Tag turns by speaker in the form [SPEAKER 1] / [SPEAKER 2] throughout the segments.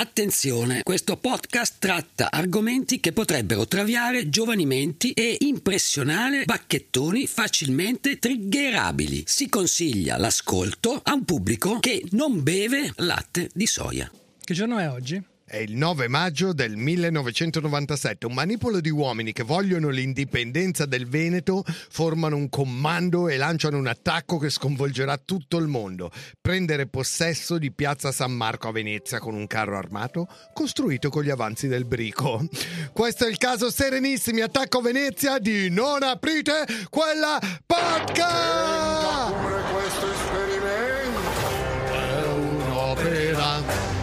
[SPEAKER 1] Attenzione, questo podcast tratta argomenti che potrebbero traviare giovani menti e impressionare bacchettoni facilmente triggerabili. Si consiglia l'ascolto a un pubblico che non beve latte di soia.
[SPEAKER 2] Che giorno è oggi?
[SPEAKER 3] È il 9 maggio del 1997. Un manipolo di uomini che vogliono l'indipendenza del Veneto formano un comando e lanciano un attacco che sconvolgerà tutto il mondo. Prendere possesso di piazza San Marco a Venezia con un carro armato costruito con gli avanzi del Brico. Questo è il caso Serenissimi, attacco Venezia di Non aprite quella podcast! questo esperimento è un'opera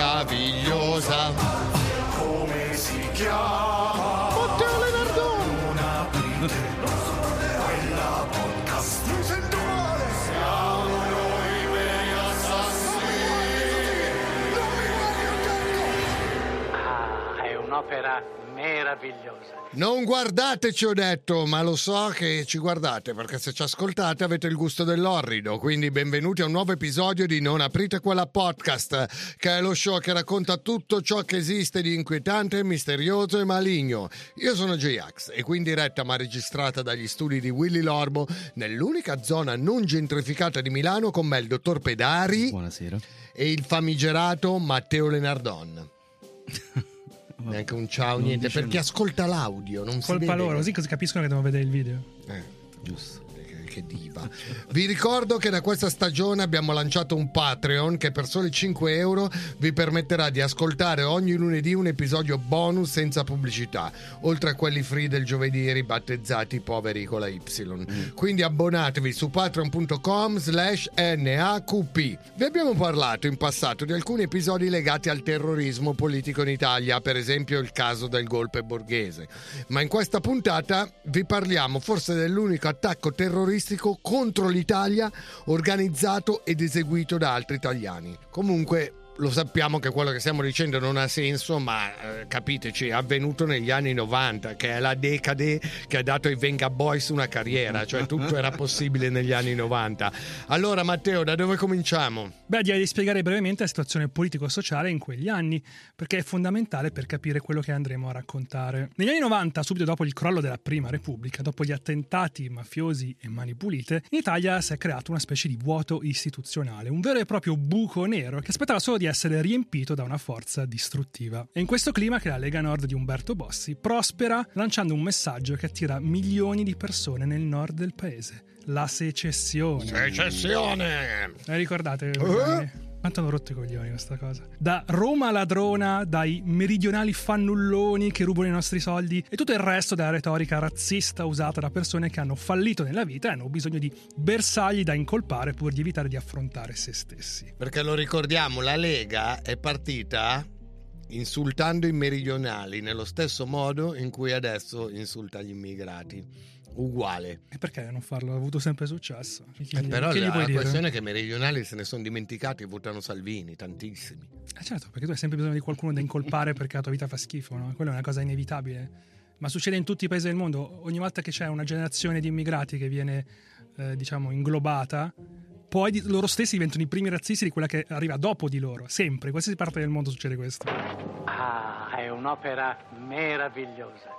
[SPEAKER 3] meravigliosa. Come si chiama?
[SPEAKER 4] Meravigliosa.
[SPEAKER 3] Non guardateci, ho detto, ma lo so che ci guardate perché se ci ascoltate avete il gusto dell'orrido. Quindi benvenuti a un nuovo episodio di Non aprite quella podcast, che è lo show che racconta tutto ciò che esiste di inquietante, misterioso e maligno. Io sono J-Ax e qui in diretta ma registrata dagli studi di Willy Lorbo nell'unica zona non gentrificata di Milano con me il dottor Pedari
[SPEAKER 5] Buonasera.
[SPEAKER 3] e il famigerato Matteo Lenardon. Neanche un ciao,
[SPEAKER 5] Non
[SPEAKER 3] niente, perché ascolta l'audio, non si
[SPEAKER 2] Colpa
[SPEAKER 3] vede.
[SPEAKER 2] loro, così così capiscono che devono vedere il video.
[SPEAKER 3] Eh,
[SPEAKER 5] Giusto.
[SPEAKER 3] Che- diva. Vi ricordo che da questa stagione abbiamo lanciato un Patreon che per soli 5 euro vi permetterà di ascoltare ogni lunedì un episodio bonus senza pubblicità, oltre a quelli free del giovedì ribattezzati poveri con la Y. Quindi abbonatevi su patreon.com slash NAQP. Vi abbiamo parlato in passato di alcuni episodi legati al terrorismo politico in Italia, per esempio il caso del golpe borghese. Ma in questa puntata vi parliamo forse dell'unico attacco terroristico contro l'Italia organizzato ed eseguito da altri italiani. Comunque lo sappiamo che quello che stiamo dicendo non ha senso, ma eh, capiteci, è avvenuto negli anni 90, che è la decade che ha dato ai Venga Boys una carriera, cioè tutto era possibile negli anni 90. Allora Matteo, da dove cominciamo?
[SPEAKER 2] Beh, direi di spiegare brevemente la situazione politico-sociale in quegli anni, perché è fondamentale per capire quello che andremo a raccontare. Negli anni 90, subito dopo il crollo della Prima Repubblica, dopo gli attentati mafiosi e mani pulite, in Italia si è creato una specie di vuoto istituzionale, un vero e proprio buco nero che aspettava solo di essere riempito da una forza distruttiva. È in questo clima che la Lega Nord di Umberto Bossi prospera lanciando un messaggio che attira milioni di persone nel nord del paese. La secessione.
[SPEAKER 3] Secessione!
[SPEAKER 2] Eh, ricordate? anni? Quanto hanno rotto i coglioni questa cosa? Da Roma ladrona, dai meridionali fannulloni che rubano i nostri soldi e tutto il resto della retorica razzista usata da persone che hanno fallito nella vita e hanno bisogno di bersagli da incolpare pur di evitare di affrontare se stessi.
[SPEAKER 3] Perché lo ricordiamo, la Lega è partita insultando i meridionali nello stesso modo in cui adesso insulta gli immigrati. Uguale.
[SPEAKER 2] E perché non farlo? Ha avuto sempre successo. Chi-
[SPEAKER 3] Eh, però la, la questione è che i meridionali se ne sono dimenticati e votano Salvini, tantissimi.
[SPEAKER 2] Eh certo, perché tu hai sempre bisogno di qualcuno da incolpare perché la tua vita fa schifo, no? Quella è una cosa inevitabile. Ma succede in tutti i paesi del mondo. Ogni volta che c'è una generazione di immigrati che viene, eh, diciamo, inglobata, poi di- loro stessi diventano i primi razzisti di quella che arriva dopo di loro. Sempre, in qualsiasi parte del mondo succede questo.
[SPEAKER 4] Ah, è un'opera meravigliosa.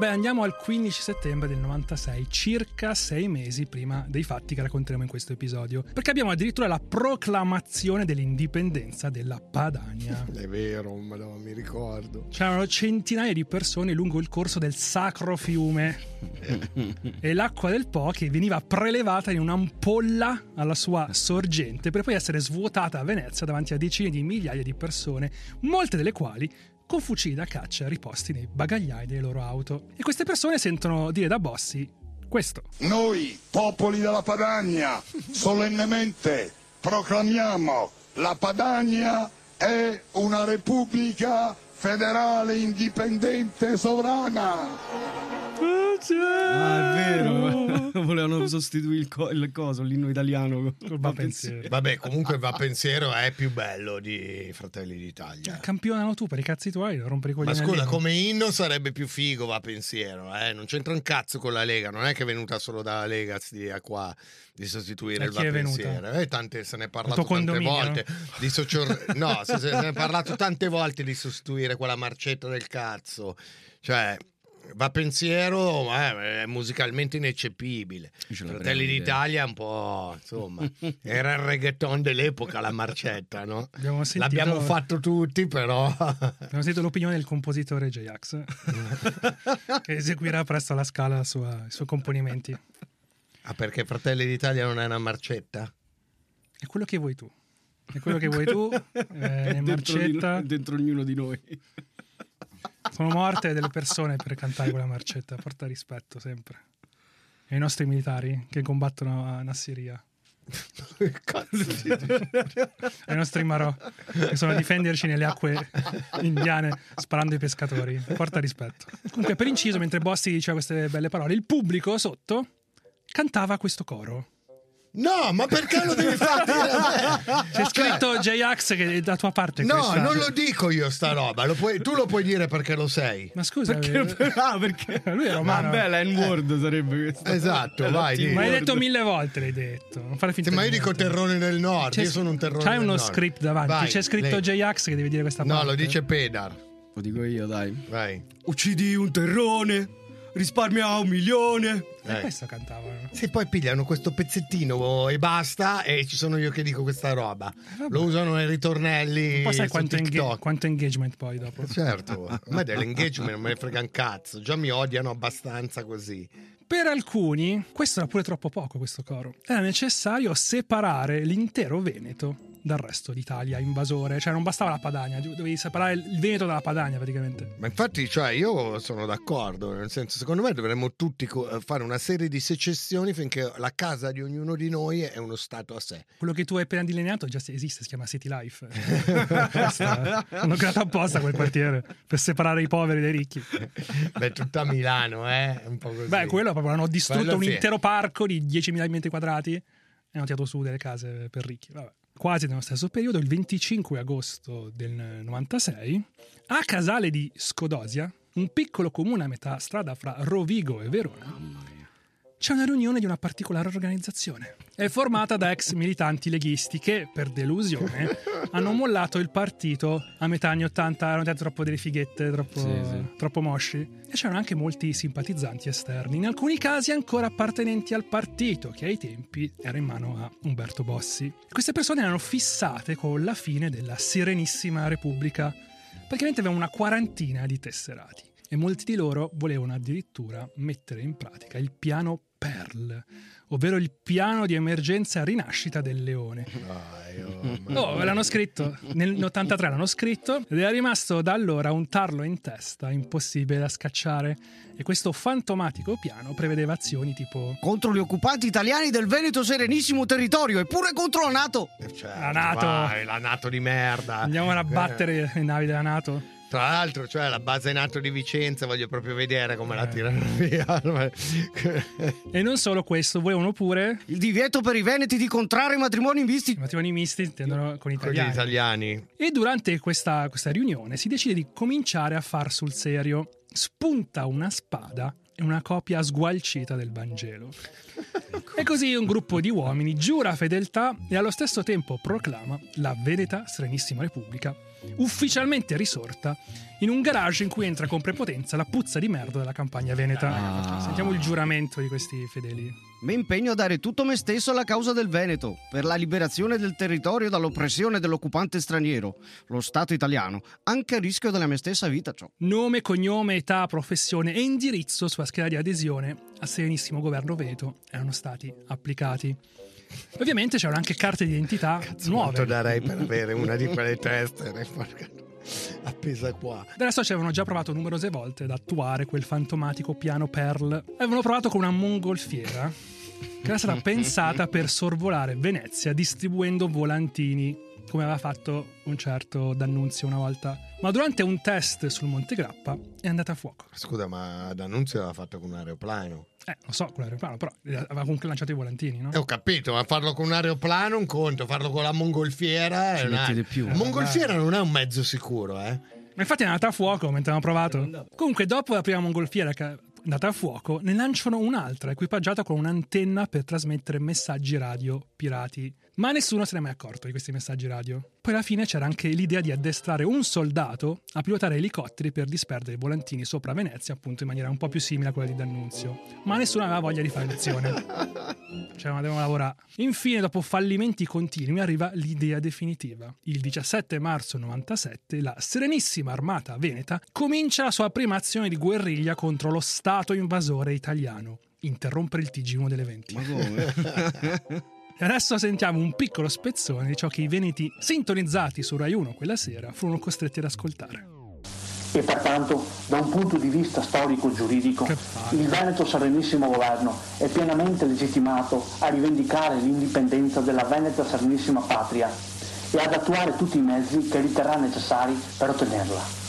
[SPEAKER 2] Beh, andiamo al 15 settembre del 96, circa sei mesi prima dei fatti che racconteremo in questo episodio, perché abbiamo addirittura la proclamazione dell'indipendenza della Padania.
[SPEAKER 3] È vero, madonna, mi ricordo.
[SPEAKER 2] C'erano centinaia di persone lungo il corso del sacro fiume e l'acqua del Po che veniva prelevata in un'ampolla alla sua sorgente per poi essere svuotata a Venezia davanti a decine di migliaia di persone, molte delle quali con fucili da caccia riposti nei bagagliai delle loro auto. E queste persone sentono dire da Bossi questo.
[SPEAKER 6] Noi, popoli della Padania, solennemente proclamiamo la Padania è una repubblica federale indipendente sovrana.
[SPEAKER 5] Ah, è vero. Volevano sostituire il, co- il coso, l'inno italiano.
[SPEAKER 2] Col va pensiero.
[SPEAKER 3] Vabbè, comunque va pensiero è più bello di Fratelli d'Italia.
[SPEAKER 2] Campionano tu per i cazzi tuoi, non rompere i
[SPEAKER 3] Ma scusa, come inno sarebbe più figo, va pensiero, eh? Non c'entra un cazzo con la Lega, non è che è venuta solo dalla Lega a qua di sostituire il va pensiero. Eh, tante, se ne è parlato tante volte. Di socio- no, se, se ne è parlato tante volte di sostituire quella marcetta del cazzo. Cioè, va pensiero, ma è musicalmente ineccepibile. Fratelli d'Italia un po', insomma, era il reggaeton dell'epoca la marcetta, no?
[SPEAKER 2] Abbiamo sentito-
[SPEAKER 3] L'abbiamo fatto tutti, però...
[SPEAKER 2] Abbiamo sentito l'opinione del compositore J-Ax che eseguirà presto alla scala la sua- i suoi componimenti.
[SPEAKER 3] Ah, perché Fratelli d'Italia non è una marcetta?
[SPEAKER 2] È quello che vuoi tu. È quello che vuoi tu. Eh, nel
[SPEAKER 5] dentro, di
[SPEAKER 2] marcetta
[SPEAKER 5] noi- dentro ognuno di noi.
[SPEAKER 2] Sono morte delle persone per cantare quella marcetta. Porta rispetto sempre. E i nostri militari che combattono a Nassiria. ai nostri marò che sono a difenderci nelle acque indiane sparando ai pescatori. Porta rispetto. Comunque, per inciso, mentre Bossi diceva queste belle parole, il pubblico sotto cantava questo coro.
[SPEAKER 3] No, ma perché lo devi fare?
[SPEAKER 2] C'è scritto J-Ax che è da tua parte.
[SPEAKER 3] No,
[SPEAKER 2] questa.
[SPEAKER 3] non lo dico io sta roba, lo puoi- tu lo puoi dire perché lo sei.
[SPEAKER 2] Ma scusa,
[SPEAKER 5] Perché,
[SPEAKER 2] eh,
[SPEAKER 5] ah, perché?
[SPEAKER 2] lui è romano.
[SPEAKER 5] Vabbè, la N-word sarebbe questo.
[SPEAKER 3] Esatto,
[SPEAKER 5] È
[SPEAKER 3] vai, di.
[SPEAKER 2] Ma hai detto mille volte, l'hai detto. Non fare finta
[SPEAKER 3] Sì, ma io dico terrone del nord,
[SPEAKER 2] C'è-
[SPEAKER 3] io sono un terrone
[SPEAKER 2] C'hai uno
[SPEAKER 3] nord.
[SPEAKER 2] script davanti.
[SPEAKER 3] Vai,
[SPEAKER 2] C'è scritto
[SPEAKER 3] lei.
[SPEAKER 2] J-Ax che devi dire questa parte.
[SPEAKER 3] No, lo dice Pedar.
[SPEAKER 5] Lo dico io, dai.
[SPEAKER 3] Vai.
[SPEAKER 5] Uccidi un terrone, risparmia un milione.
[SPEAKER 2] E
[SPEAKER 3] Eh.
[SPEAKER 2] questo cantavano.
[SPEAKER 3] Sì, poi pigliano questo pezzettino e basta e ci sono io che dico questa roba. Lo usano nei ritornelli
[SPEAKER 2] Poi sai quanto, enga-
[SPEAKER 3] TikTok.
[SPEAKER 2] quanto engagement poi dopo.
[SPEAKER 3] Certo, a me dell'engagement non me ne frega un cazzo, già mi odiano abbastanza così.
[SPEAKER 2] Per alcuni, questo era pure troppo poco, questo coro. Era necessario separare l'intero Veneto dal resto d'Italia invasore. Cioè, non bastava la Padania, dovevi separare il Veneto dalla Padania praticamente.
[SPEAKER 3] Ma infatti, cioè, io sono d'accordo, nel senso, secondo me dovremmo tutti co- fare una serie di secessioni finché la casa di ognuno di noi è uno stato a sé.
[SPEAKER 2] Quello che tu hai appena delineato già esiste, si chiama City Life. Hanno creato apposta quel quartiere per separare i poveri dai ricchi.
[SPEAKER 3] Beh, tutta Milano, eh? Un po' così.
[SPEAKER 2] Beh, quello proprio hanno distrutto
[SPEAKER 3] Quello
[SPEAKER 2] un
[SPEAKER 3] sì.
[SPEAKER 2] intero parco di 10.000 metri quadrati e hanno tirato su delle case per ricchi. Vabbè. Quasi nello stesso periodo, il 25 agosto del 96, a Casale di Scodosia, un piccolo comune a metà strada fra Rovigo e Verona, c'è una riunione di una particolare organizzazione. È formata da ex militanti leghisti che, per delusione, hanno mollato il partito a metà anni 80, erano diventati troppo delle fighette, troppo,
[SPEAKER 5] Sì, sì.
[SPEAKER 2] troppo mosci. E c'erano anche molti simpatizzanti esterni, in alcuni casi ancora appartenenti al partito, che ai tempi era in mano a Umberto Bossi. Queste persone erano fissate con la fine della Serenissima Repubblica. Praticamente avevano una quarantina di tesserati e molti di loro volevano addirittura mettere in pratica il piano Pearl, ovvero il piano di emergenza rinascita del leone.
[SPEAKER 3] Dai, oh,
[SPEAKER 2] Oh, l'hanno scritto, nell'83 l'hanno scritto ed è rimasto da allora un tarlo in testa impossibile da scacciare e questo fantomatico piano prevedeva azioni tipo
[SPEAKER 5] Contro gli occupanti italiani del Veneto Serenissimo Territorio e pure contro la NATO.
[SPEAKER 3] Certo,
[SPEAKER 2] La NATO.
[SPEAKER 3] vai, la NATO di merda.
[SPEAKER 2] andiamo a battere le navi della Nato.
[SPEAKER 3] Tra l'altro, cioè la base nato di Vicenza, voglio proprio vedere come la
[SPEAKER 2] Eh.
[SPEAKER 3] tirano via.
[SPEAKER 2] E non solo questo, volevano pure
[SPEAKER 5] Il divieto per i veneti di contrarre matrimoni misti.
[SPEAKER 2] i matrimoni misti intendono con i
[SPEAKER 3] Con gli
[SPEAKER 2] italiani.
[SPEAKER 3] italiani.
[SPEAKER 2] E durante questa, questa riunione si decide di cominciare a far sul serio. Spunta una spada una copia sgualcita del Vangelo. E così un gruppo di uomini giura fedeltà e allo stesso tempo proclama la Veneta Serenissima Repubblica, ufficialmente risorta in un garage in cui entra con prepotenza la puzza di merda della campagna veneta.
[SPEAKER 5] Ah.
[SPEAKER 2] Sentiamo il giuramento di questi fedeli.
[SPEAKER 5] Mi impegno a dare tutto me stesso alla causa del Veneto, per la liberazione del territorio dall'oppressione dell'occupante straniero, lo Stato italiano, anche a rischio della mia stessa vita, ciò.
[SPEAKER 2] Nome, cognome, età, professione e indirizzo sulla scheda di adesione al Serenissimo Governo Veneto erano stati applicati. Ovviamente c'erano anche carte di identità
[SPEAKER 3] Quanto
[SPEAKER 2] nuove.
[SPEAKER 3] darei per avere una di quelle testere porca- appesa qua.
[SPEAKER 2] Del resto ci avevano già provato numerose volte ad attuare quel fantomatico piano Pearl. Avevano provato con una mongolfiera che era stata pensata per sorvolare Venezia distribuendo volantini, come aveva fatto un certo D'Annunzio una volta. Ma durante un test sul Monte Grappa è andata a fuoco.
[SPEAKER 3] Scusa, ma D'Annunzio l'aveva fatto con un aeroplano.
[SPEAKER 2] Eh, non so con l'aeroplano, però aveva comunque lanciato i volantini, no?
[SPEAKER 3] Eh, ho capito, ma farlo con un aeroplano è un conto, farlo con la mongolfiera è
[SPEAKER 5] Ci
[SPEAKER 3] un
[SPEAKER 5] metti
[SPEAKER 3] altro.
[SPEAKER 5] di più.
[SPEAKER 3] La mongolfiera non è un mezzo sicuro, eh.
[SPEAKER 2] Ma infatti è andata a fuoco mentre abbiamo provato. Comunque, dopo la prima mongolfiera che è andata a fuoco, ne lanciano un'altra equipaggiata con un'antenna per trasmettere messaggi radio pirati. Ma nessuno se ne è mai accorto di questi messaggi radio. Poi alla fine c'era anche l'idea di addestrare un soldato a pilotare elicotteri per disperdere i volantini sopra Venezia, appunto in maniera un po' più simile a quella di D'Annunzio. Ma nessuno aveva voglia di fare lezione. Cioè, ma devono lavorare. Infine, dopo fallimenti continui, arriva l'idea definitiva. Il 17 marzo 97, la Serenissima Armata Veneta comincia la sua prima azione di guerriglia contro lo Stato invasore italiano. Interrompere il TG1 dell'evento.
[SPEAKER 5] Ma come?
[SPEAKER 2] E adesso sentiamo un piccolo spezzone di ciò che i veneti sintonizzati su Rai 1 quella sera furono costretti ad ascoltare.
[SPEAKER 7] E pertanto, da un punto di vista storico-giuridico, il Veneto Serenissimo Governo è pienamente legittimato a rivendicare l'indipendenza della Veneta Serenissima Patria e ad attuare tutti i mezzi che riterrà necessari per ottenerla.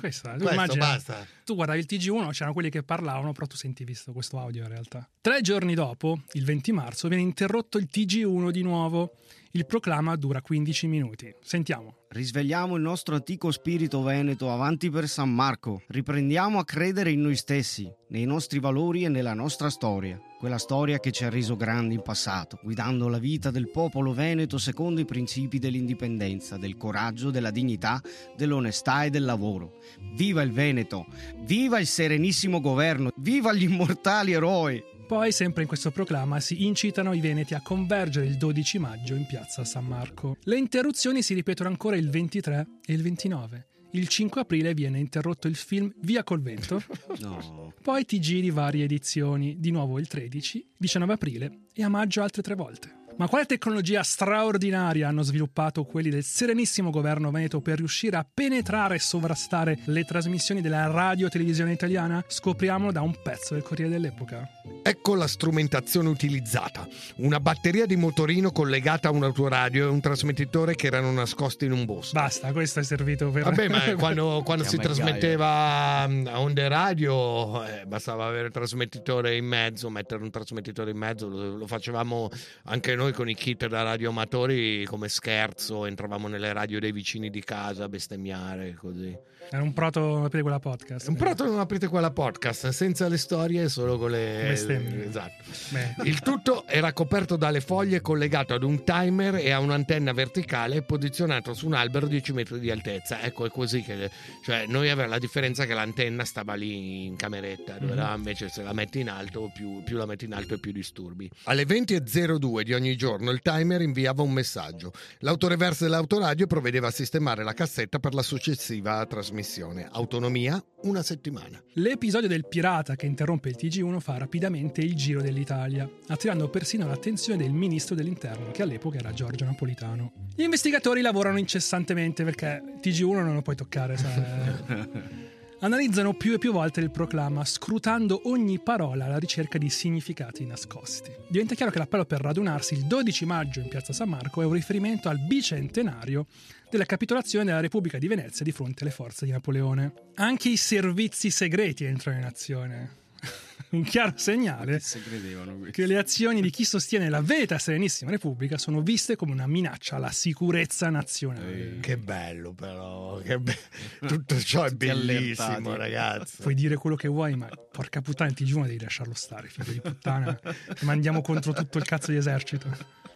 [SPEAKER 2] Questa, tu
[SPEAKER 3] Questo
[SPEAKER 2] immagina-. Tu guardavi il TG1, c'erano quelli che parlavano, però tu sentivi sto- questo audio in realtà. Tre giorni dopo, il 20 marzo, viene interrotto il TG1 di nuovo. Il proclama dura 15 minuti. Sentiamo.
[SPEAKER 5] Risvegliamo il nostro antico spirito veneto avanti per San Marco. Riprendiamo a credere in noi stessi, nei nostri valori e nella nostra storia. Quella storia che ci ha reso grandi in passato, guidando la vita del popolo veneto secondo i principi dell'indipendenza, del coraggio, della dignità, dell'onestà e del lavoro. Viva il Veneto! Viva il serenissimo governo! Viva gli immortali eroi!
[SPEAKER 2] Poi, sempre in questo proclama, si incitano i veneti a convergere il 12 maggio in piazza San Marco. Le interruzioni si ripetono ancora il 23 e il 29. Il 5 aprile viene interrotto il film Via col vento,
[SPEAKER 5] No.
[SPEAKER 2] poi TG di varie edizioni, di nuovo il 13, 19 aprile e a maggio altre tre volte. Ma quale tecnologia straordinaria hanno sviluppato quelli del serenissimo governo veneto per riuscire a penetrare e sovrastare le trasmissioni della radio e televisione italiana? Scopriamolo da un pezzo del Corriere dell'epoca.
[SPEAKER 3] Ecco la strumentazione utilizzata. Una batteria di motorino collegata a un autoradio e un trasmettitore che erano nascosti in un bosco.
[SPEAKER 2] Basta, questo è servito per...
[SPEAKER 3] Vabbè, ma quando, quando si trasmetteva mm, a onde radio eh, bastava avere il trasmettitore in mezzo, mettere un trasmettitore in mezzo, lo, lo facevamo anche noi con i kit da radioamatori come scherzo, entravamo nelle radio dei vicini di casa a bestemmiare così.
[SPEAKER 2] Era un proto aprire quella podcast.
[SPEAKER 3] Un prato non aprite quella podcast, senza le storie, solo con le...
[SPEAKER 2] Bestemmie.
[SPEAKER 3] Esatto.
[SPEAKER 2] Beh.
[SPEAKER 3] Il tutto era coperto dalle foglie, collegato ad un timer e a un'antenna verticale posizionato su un albero 10 metri di altezza. Ecco, è così che. Cioè, noi avevamo la differenza che l'antenna stava lì in cameretta, dove
[SPEAKER 2] Mhm.
[SPEAKER 3] là invece se la metti in alto, più, più la metti in alto e più disturbi. Alle 20.02 di ogni giorno il timer inviava un messaggio. L'autoreverse dell'autoradio provvedeva a sistemare la cassetta per la successiva trasmissione. Autonomia, una settimana.
[SPEAKER 2] L'episodio del pirata che interrompe il TG1 fa rapidamente il giro dell'Italia, attirando persino l'attenzione del ministro dell'interno, che all'epoca era Giorgio Napolitano. Gli investigatori lavorano incessantemente perché il TG1 non lo puoi toccare. sai. analizzano più e più volte il proclama, scrutando ogni parola alla ricerca di significati nascosti. Diventa chiaro che l'appello per radunarsi il 12 maggio in piazza San Marco è un riferimento al bicentenario della capitolazione della Repubblica di Venezia di fronte alle forze di Napoleone. Anche i servizi segreti entrano in azione. Un chiaro segnale che le azioni di chi sostiene la vera Serenissima Repubblica sono viste come una minaccia alla sicurezza nazionale.
[SPEAKER 3] Che bello però, che be- tutto ciò è bellissimo
[SPEAKER 5] allertati.
[SPEAKER 3] ragazzi.
[SPEAKER 2] Puoi dire quello che vuoi, ma porca puttana, ti giuro, devi lasciarlo stare, figlio di puttana. Ti mandiamo contro tutto il cazzo di esercito.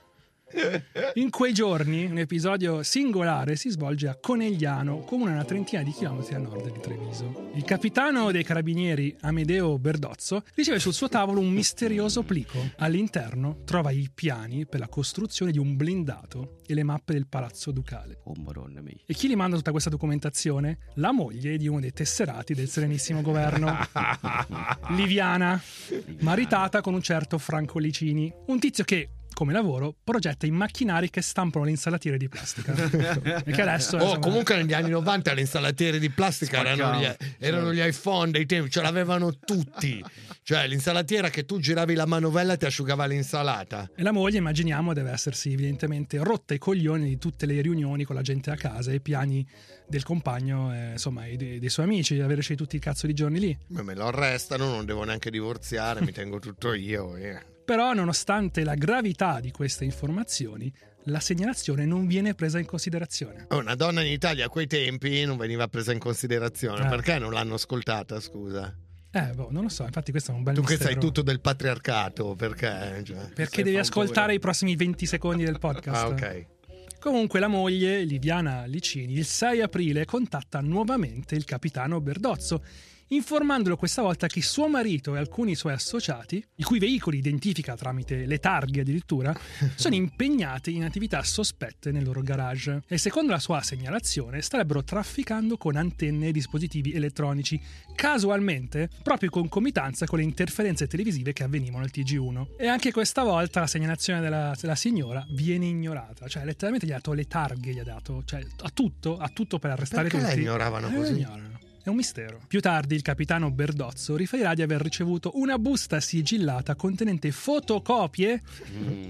[SPEAKER 2] In quei giorni un episodio singolare si svolge a Conegliano, comune a una trentina di chilometri a nord di Treviso. Il capitano dei carabinieri Amedeo Berdozzo riceve sul suo tavolo un misterioso plico. All'interno trova i piani per la costruzione di un blindato e le mappe del palazzo ducale.
[SPEAKER 5] Oh, madonna mia.
[SPEAKER 2] E chi gli manda tutta questa documentazione? La moglie di uno dei tesserati del Serenissimo Governo, Liviana, maritata con un certo Franco Licini, un tizio che come lavoro progetta i macchinari che stampano le insalatiere di plastica. Perché adesso
[SPEAKER 3] Oh,
[SPEAKER 2] insomma,
[SPEAKER 3] comunque negli anni 90 le insalatiere di plastica erano gli, erano gli iPhone dei tempi, ce l'avevano tutti. Cioè l'insalatiera che tu giravi la manovella e ti asciugava l'insalata.
[SPEAKER 2] E la moglie, immaginiamo, deve essersi evidentemente rotta i coglioni di tutte le riunioni con la gente a casa e i piani del compagno, eh, insomma, e dei, dei suoi amici, di averci tutti i cazzo di giorni lì.
[SPEAKER 3] Ma Me lo arrestano, non devo neanche divorziare, mi tengo tutto io. eh.
[SPEAKER 2] Però, nonostante la gravità di queste informazioni, la segnalazione non viene presa in considerazione.
[SPEAKER 3] Oh, Una donna in Italia a quei tempi non veniva presa in considerazione.
[SPEAKER 2] Eh.
[SPEAKER 3] Perché non l'hanno ascoltata, scusa?
[SPEAKER 2] Eh, boh, non lo so, infatti questo è un bel
[SPEAKER 3] Tu che sai tutto del patriarcato, perché? Cioè,
[SPEAKER 2] Perché devi ascoltare i prossimi 20 secondi del podcast.
[SPEAKER 3] Ah, ok.
[SPEAKER 2] Comunque la moglie, Liviana Licini, il 6 aprile contatta nuovamente il capitano Berdozzo, informandolo questa volta che suo marito e alcuni suoi associati, i cui veicoli identifica tramite le targhe addirittura, sono impegnati in attività sospette nel loro garage e secondo la sua segnalazione starebbero trafficando con antenne e dispositivi elettronici, casualmente proprio in concomitanza con le interferenze televisive che avvenivano al TG1. E anche questa volta la segnalazione della, della signora viene ignorata, cioè letteralmente gli ha dato le targhe, gli ha dato, cioè a tutto, a tutto per arrestare
[SPEAKER 3] Perché la
[SPEAKER 2] tutti.
[SPEAKER 3] ignoravano
[SPEAKER 2] Eh,
[SPEAKER 3] così?
[SPEAKER 2] la ignorano. È un mistero. Più tardi il capitano Berdozzo riferirà di aver ricevuto una busta sigillata contenente fotocopie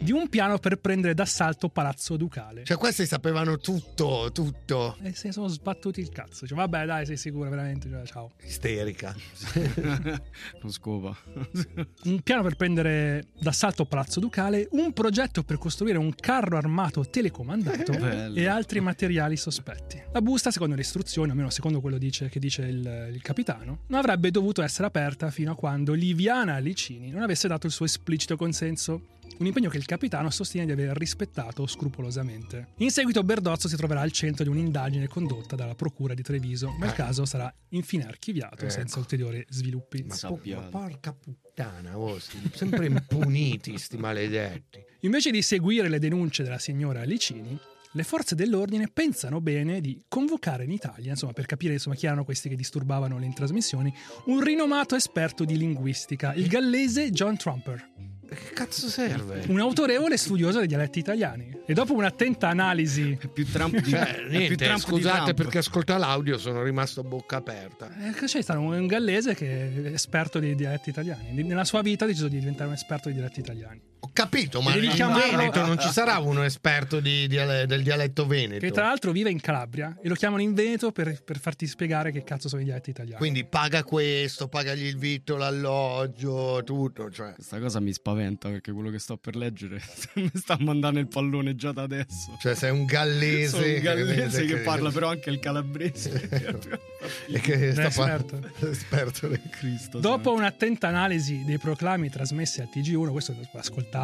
[SPEAKER 2] di un piano per prendere d'assalto Palazzo Ducale.
[SPEAKER 3] Cioè, questi sapevano tutto, tutto.
[SPEAKER 2] E si sono sbattuti il cazzo. Cioè, vabbè, dai, sei sicuro, veramente. Cioè, ciao.
[SPEAKER 3] Isterica.
[SPEAKER 5] non scopa.
[SPEAKER 2] Un piano per prendere d'assalto Palazzo Ducale, un progetto per costruire un carro armato telecomandato
[SPEAKER 5] Bello.
[SPEAKER 2] e altri materiali sospetti. La busta, secondo le istruzioni, almeno secondo quello dice- che dice il, il capitano, non avrebbe dovuto essere aperta fino a quando Liviana Licini non avesse dato il suo esplicito consenso. Un impegno che il capitano sostiene di aver rispettato scrupolosamente. In seguito Berdozzo si troverà al centro di un'indagine condotta dalla Procura di Treviso, ma il
[SPEAKER 3] Eh.
[SPEAKER 2] caso sarà infine archiviato
[SPEAKER 3] Ecco.
[SPEAKER 2] senza ulteriori sviluppi.
[SPEAKER 3] Ma, po- ma porca puttana, oh, sempre impuniti sti maledetti.
[SPEAKER 2] Invece di seguire le denunce della signora Licini, le forze dell'ordine pensano bene di convocare in Italia, insomma, per capire insomma, chi erano questi che disturbavano le trasmissioni, un rinomato esperto di linguistica, il gallese John Trumper.
[SPEAKER 3] Che cazzo serve?
[SPEAKER 2] Un autorevole studioso dei dialetti italiani. E dopo un'attenta analisi.
[SPEAKER 5] È più Trump di,
[SPEAKER 3] Cioè,
[SPEAKER 5] è più
[SPEAKER 3] niente,
[SPEAKER 5] Trump di
[SPEAKER 3] scusate
[SPEAKER 5] Trump.
[SPEAKER 3] perché ascolta l'audio, sono rimasto a bocca aperta.
[SPEAKER 2] Eh, c'è stato un gallese che è esperto dei dialetti italiani. Nella sua vita ha deciso di diventare un esperto dei dialetti italiani.
[SPEAKER 3] Capito, ma
[SPEAKER 2] Devi
[SPEAKER 3] in Veneto non ci sarà uno esperto di diale- del dialetto veneto.
[SPEAKER 2] Che tra l'altro vive in Calabria e lo chiamano in Veneto per, per farti spiegare che cazzo sono i dialetti italiani.
[SPEAKER 3] Quindi paga questo, pagagli il vitto, l'alloggio, tutto. Cioè.
[SPEAKER 5] Questa cosa mi spaventa perché quello che sto per leggere mi sta mandando il pallone già da adesso.
[SPEAKER 3] Cioè, sei un gallese.
[SPEAKER 5] Sono un gallese che,
[SPEAKER 3] che-
[SPEAKER 5] parla però anche il calabrese.
[SPEAKER 3] E che sta
[SPEAKER 2] esperto.
[SPEAKER 3] esperto del
[SPEAKER 5] Cristo.
[SPEAKER 2] Dopo un'attenta analisi dei proclami trasmessi al TG1, questo lo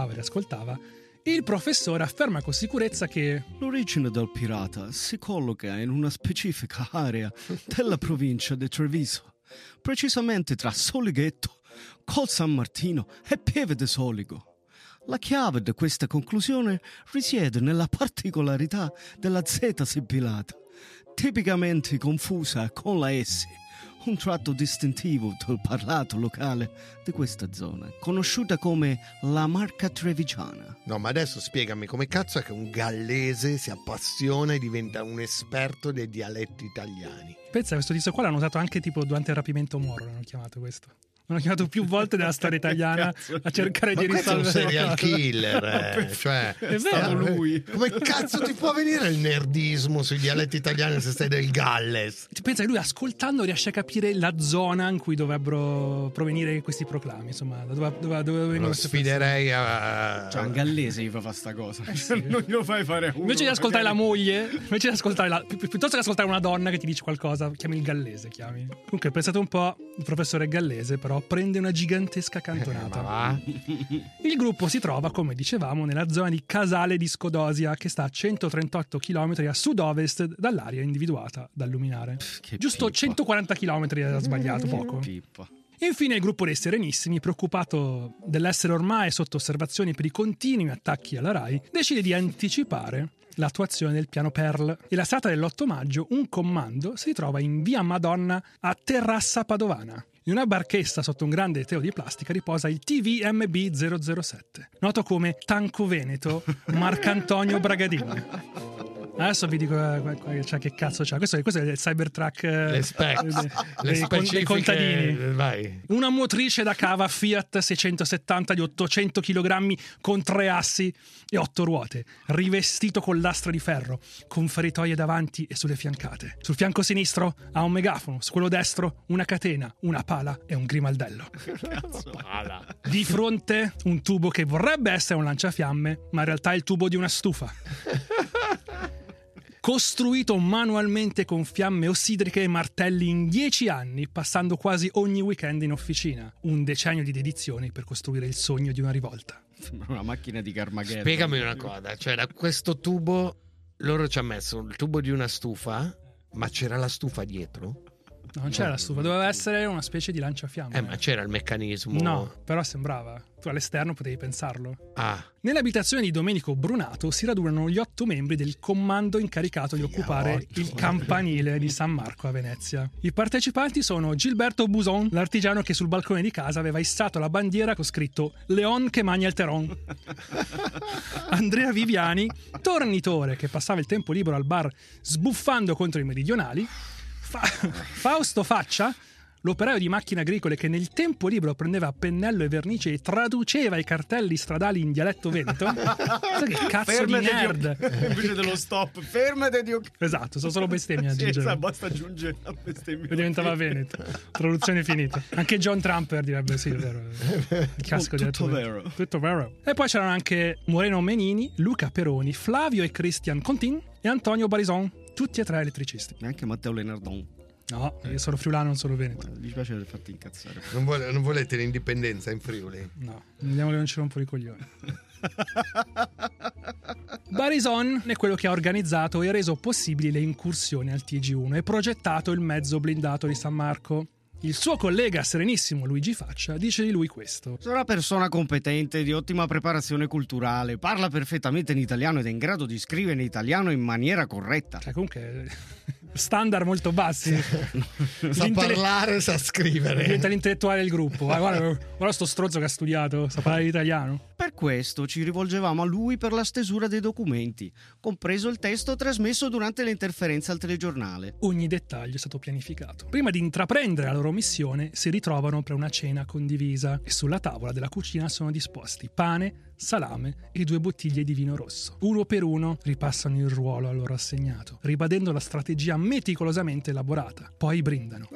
[SPEAKER 2] ascoltava e riascoltava, il professore afferma con sicurezza che
[SPEAKER 5] L'origine del pirata si colloca in una specifica area della provincia di Treviso, precisamente tra Solighetto, Col San Martino e Pieve de Soligo. La chiave di questa conclusione risiede nella particolarità della Z sibilata, tipicamente confusa con la S, un tratto distintivo del parlato locale di questa zona, conosciuta come la Marca Trevigiana.
[SPEAKER 3] No, ma adesso spiegami come cazzo è che un gallese si appassiona e diventa un esperto dei dialetti italiani.
[SPEAKER 2] Pensa, questo tizio qua l'hanno usato anche tipo durante il rapimento Moro, l'hanno chiamato questo. L'hanno chiamato più volte nella storia italiana a cercare
[SPEAKER 3] Ma
[SPEAKER 2] di
[SPEAKER 3] questo è un
[SPEAKER 2] risolvere
[SPEAKER 3] serial
[SPEAKER 2] la
[SPEAKER 3] killer, eh. cioè,
[SPEAKER 2] È vero.
[SPEAKER 3] lui. Come cazzo ti può venire il nerdismo sui dialetti italiani se sei del Galles?
[SPEAKER 2] Ti pensa che lui ascoltando riesce a capire la zona in cui dovrebbero provenire questi proclami, insomma, da dove, dove, dove vengono
[SPEAKER 3] Lo sfiderei a...
[SPEAKER 5] Cioè, un gallese gli fa fare sta cosa.
[SPEAKER 2] sì.
[SPEAKER 5] non glielo fai fare a uno.
[SPEAKER 2] Invece di ascoltare la
[SPEAKER 5] magari.
[SPEAKER 2] moglie, invece di ascoltare la, pi- piuttosto che ascoltare una donna che ti dice qualcosa, chiami il gallese, chiami. Comunque, pensate un po', il professore gallese però prende una gigantesca
[SPEAKER 3] Eh,
[SPEAKER 2] cantonata. Il gruppo si trova, come dicevamo, nella zona di Casale di Scodosia, che sta a 138 km a sud-ovest dall'area individuata dal luminare.
[SPEAKER 5] Che
[SPEAKER 2] Giusto
[SPEAKER 5] pippa.
[SPEAKER 2] 140 km era sbagliato, poco.
[SPEAKER 5] Pippa.
[SPEAKER 2] Infine il gruppo dei Serenissimi, preoccupato dell'essere ormai sotto osservazione per i continui attacchi alla RAI, decide di anticipare l'attuazione del piano Perl e la serata dell'8 maggio un comando si ritrova in via Madonna a Terrassa Padovana. In una barchetta sotto un grande teo di plastica riposa il TVMB 007, noto come Tanco Veneto Marcantonio Bragadini. Adesso vi dico eh, cioè, che cazzo c'ha. Questo, questo è il Cybertruck eh,
[SPEAKER 3] Le specs,
[SPEAKER 2] dei-
[SPEAKER 3] specifiche,
[SPEAKER 2] contadini.
[SPEAKER 3] vai.
[SPEAKER 2] Una motrice da cava Fiat 670 di 800 kg con tre assi e otto ruote, rivestito con lastre di ferro, con feritoie davanti e sulle fiancate. Sul fianco sinistro ha un megafono, su quello destro una catena, una pala e un grimaldello. Di fronte un tubo che vorrebbe essere un lanciafiamme, ma in realtà è il tubo di una stufa. Costruito manualmente con fiamme ossidriche e martelli in dieci anni, passando quasi ogni weekend in officina. Un decennio di dedizione per costruire il sogno di una rivolta.
[SPEAKER 5] Sembra una macchina di Carmageddon.
[SPEAKER 3] Spiegami una cosa, cioè da questo tubo loro ci hanno messo il tubo di una stufa, ma c'era la stufa dietro?
[SPEAKER 2] No, non c'era la stufa, doveva essere una specie di lanciafiamme.
[SPEAKER 3] Eh, ma c'era il meccanismo.
[SPEAKER 2] No, però sembrava. Tu all'esterno potevi pensarlo.
[SPEAKER 3] Ah,
[SPEAKER 2] Nell'abitazione di Domenico Brunato si radunano gli otto membri del comando incaricato di occupare il campanile di San Marco a Venezia. I partecipanti sono Gilberto Buson, l'artigiano che sul balcone di casa aveva issato la bandiera con scritto Leon che magna il Teron. Andrea Viviani, tornitore che passava il tempo libero al bar sbuffando contro i meridionali. Fa- Fausto Faccia, l'operaio di macchine agricole che nel tempo libero prendeva pennello e vernice e traduceva i cartelli stradali in dialetto veneto. Sai che cazzo
[SPEAKER 5] Fermate
[SPEAKER 2] di nerd!
[SPEAKER 5] Invece dello stop, fermate di
[SPEAKER 2] Esatto, sono solo bestemmie
[SPEAKER 5] Sì,
[SPEAKER 2] aggiungere.
[SPEAKER 5] basta aggiungere la bestemmia.
[SPEAKER 2] E diventava Veneto. Traduzione finita. Anche John Trumper direbbe sì, è vero. Il casco di
[SPEAKER 5] Tutto vero.
[SPEAKER 2] veneto. Tutto vero. E poi c'erano anche Moreno Menini, Luca Peroni, Flavio e Christian Contin e Antonio Barison, tutti e tre elettricisti.
[SPEAKER 5] Neanche Matteo Lenardon.
[SPEAKER 2] No, io sono friulano, non sono veneto.
[SPEAKER 5] Mi dispiace aver fatto incazzare.
[SPEAKER 3] non, vuole- non volete l'indipendenza in Friuli?
[SPEAKER 2] No, vediamo che non ci rompo i coglioni. Barison è quello che ha organizzato e reso possibili le incursioni al TG1 e progettato il mezzo blindato di San Marco. Il suo collega serenissimo Luigi Faccia dice di lui questo.
[SPEAKER 5] Sono una persona competente, di ottima preparazione culturale, parla perfettamente in italiano ed è in grado di scrivere in italiano in maniera corretta.
[SPEAKER 2] Cioè, comunque, standard molto bassi.
[SPEAKER 3] Sa parlare, sa scrivere.
[SPEAKER 2] Diventa l'intellettuale del gruppo. Ah, guarda, guarda sto stronzo che ha studiato, sa parlare italiano.
[SPEAKER 5] Per questo ci rivolgevamo a lui per la stesura dei documenti, compreso il testo trasmesso durante le interferenze al telegiornale.
[SPEAKER 2] Ogni dettaglio è stato pianificato. Prima di intraprendere la loro missione, si ritrovano per una cena condivisa e sulla tavola della cucina sono disposti pane, salame e due bottiglie di vino rosso. Uno per uno ripassano il ruolo a loro assegnato, ribadendo la strategia meticolosamente elaborata. Poi brindano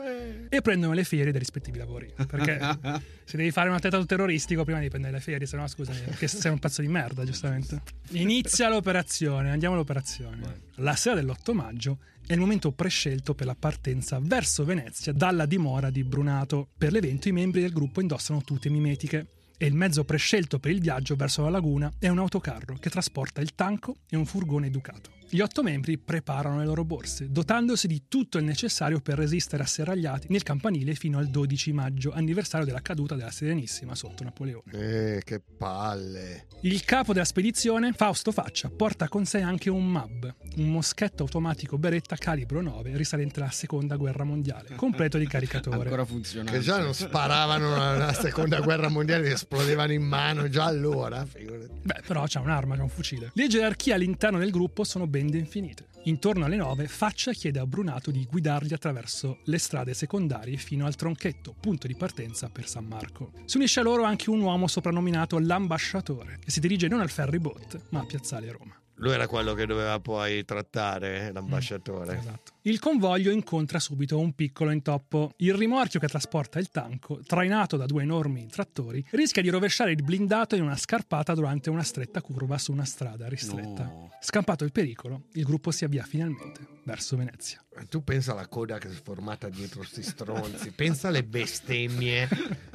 [SPEAKER 2] e prendono le ferie dai rispettivi lavori. Perché se devi fare un attentato terroristico prima devi prendere le ferie, se no scusami, perché sei un pezzo di merda, giustamente. Inizia l'operazione, andiamo all'operazione. La sera dell'8 maggio è il momento prescelto per la partenza verso Venezia dalla dimora di Brunato. Per l'evento i membri del gruppo indossano tute mimetiche e il mezzo prescelto per il viaggio verso la laguna è un autocarro che trasporta il tanco e un furgone Ducato. Gli otto membri preparano le loro borse, dotandosi di tutto il necessario per resistere asserragliati nel campanile fino al 12 maggio, anniversario della caduta della Serenissima sotto Napoleone.
[SPEAKER 3] Eh, che palle.
[SPEAKER 2] Il capo della spedizione, Fausto Faccia, porta con sé anche un MAB, un moschetto automatico Beretta calibro 9 risalente alla seconda guerra mondiale, completo di caricatore.
[SPEAKER 5] Ancora funzionante.
[SPEAKER 3] Che già non sparavano alla seconda guerra mondiale, esplodevano in mano già allora. figurati.
[SPEAKER 2] Beh, però c'ha un'arma, c'ha un fucile. Le gerarchie all'interno del gruppo sono ben definite. Intorno alle 9, Faccia chiede a Brunato di guidarli attraverso le strade secondarie fino al tronchetto, punto di partenza per San Marco. Si unisce a loro anche un uomo soprannominato l'ambasciatore, che si dirige non al ferry boat, ma a Piazzale Roma.
[SPEAKER 3] Lui era quello che doveva poi trattare l'ambasciatore.
[SPEAKER 2] Esatto. Il convoglio incontra subito un piccolo intoppo. Il rimorchio che trasporta il tanco, trainato da due enormi trattori, rischia di rovesciare il blindato in una scarpata durante una stretta curva su una strada ristretta.
[SPEAKER 5] No.
[SPEAKER 2] Scampato il pericolo, il gruppo si avvia finalmente verso Venezia.
[SPEAKER 3] Ma Tu pensa alla coda che si è formata dietro sti stronzi, pensa alle bestemmie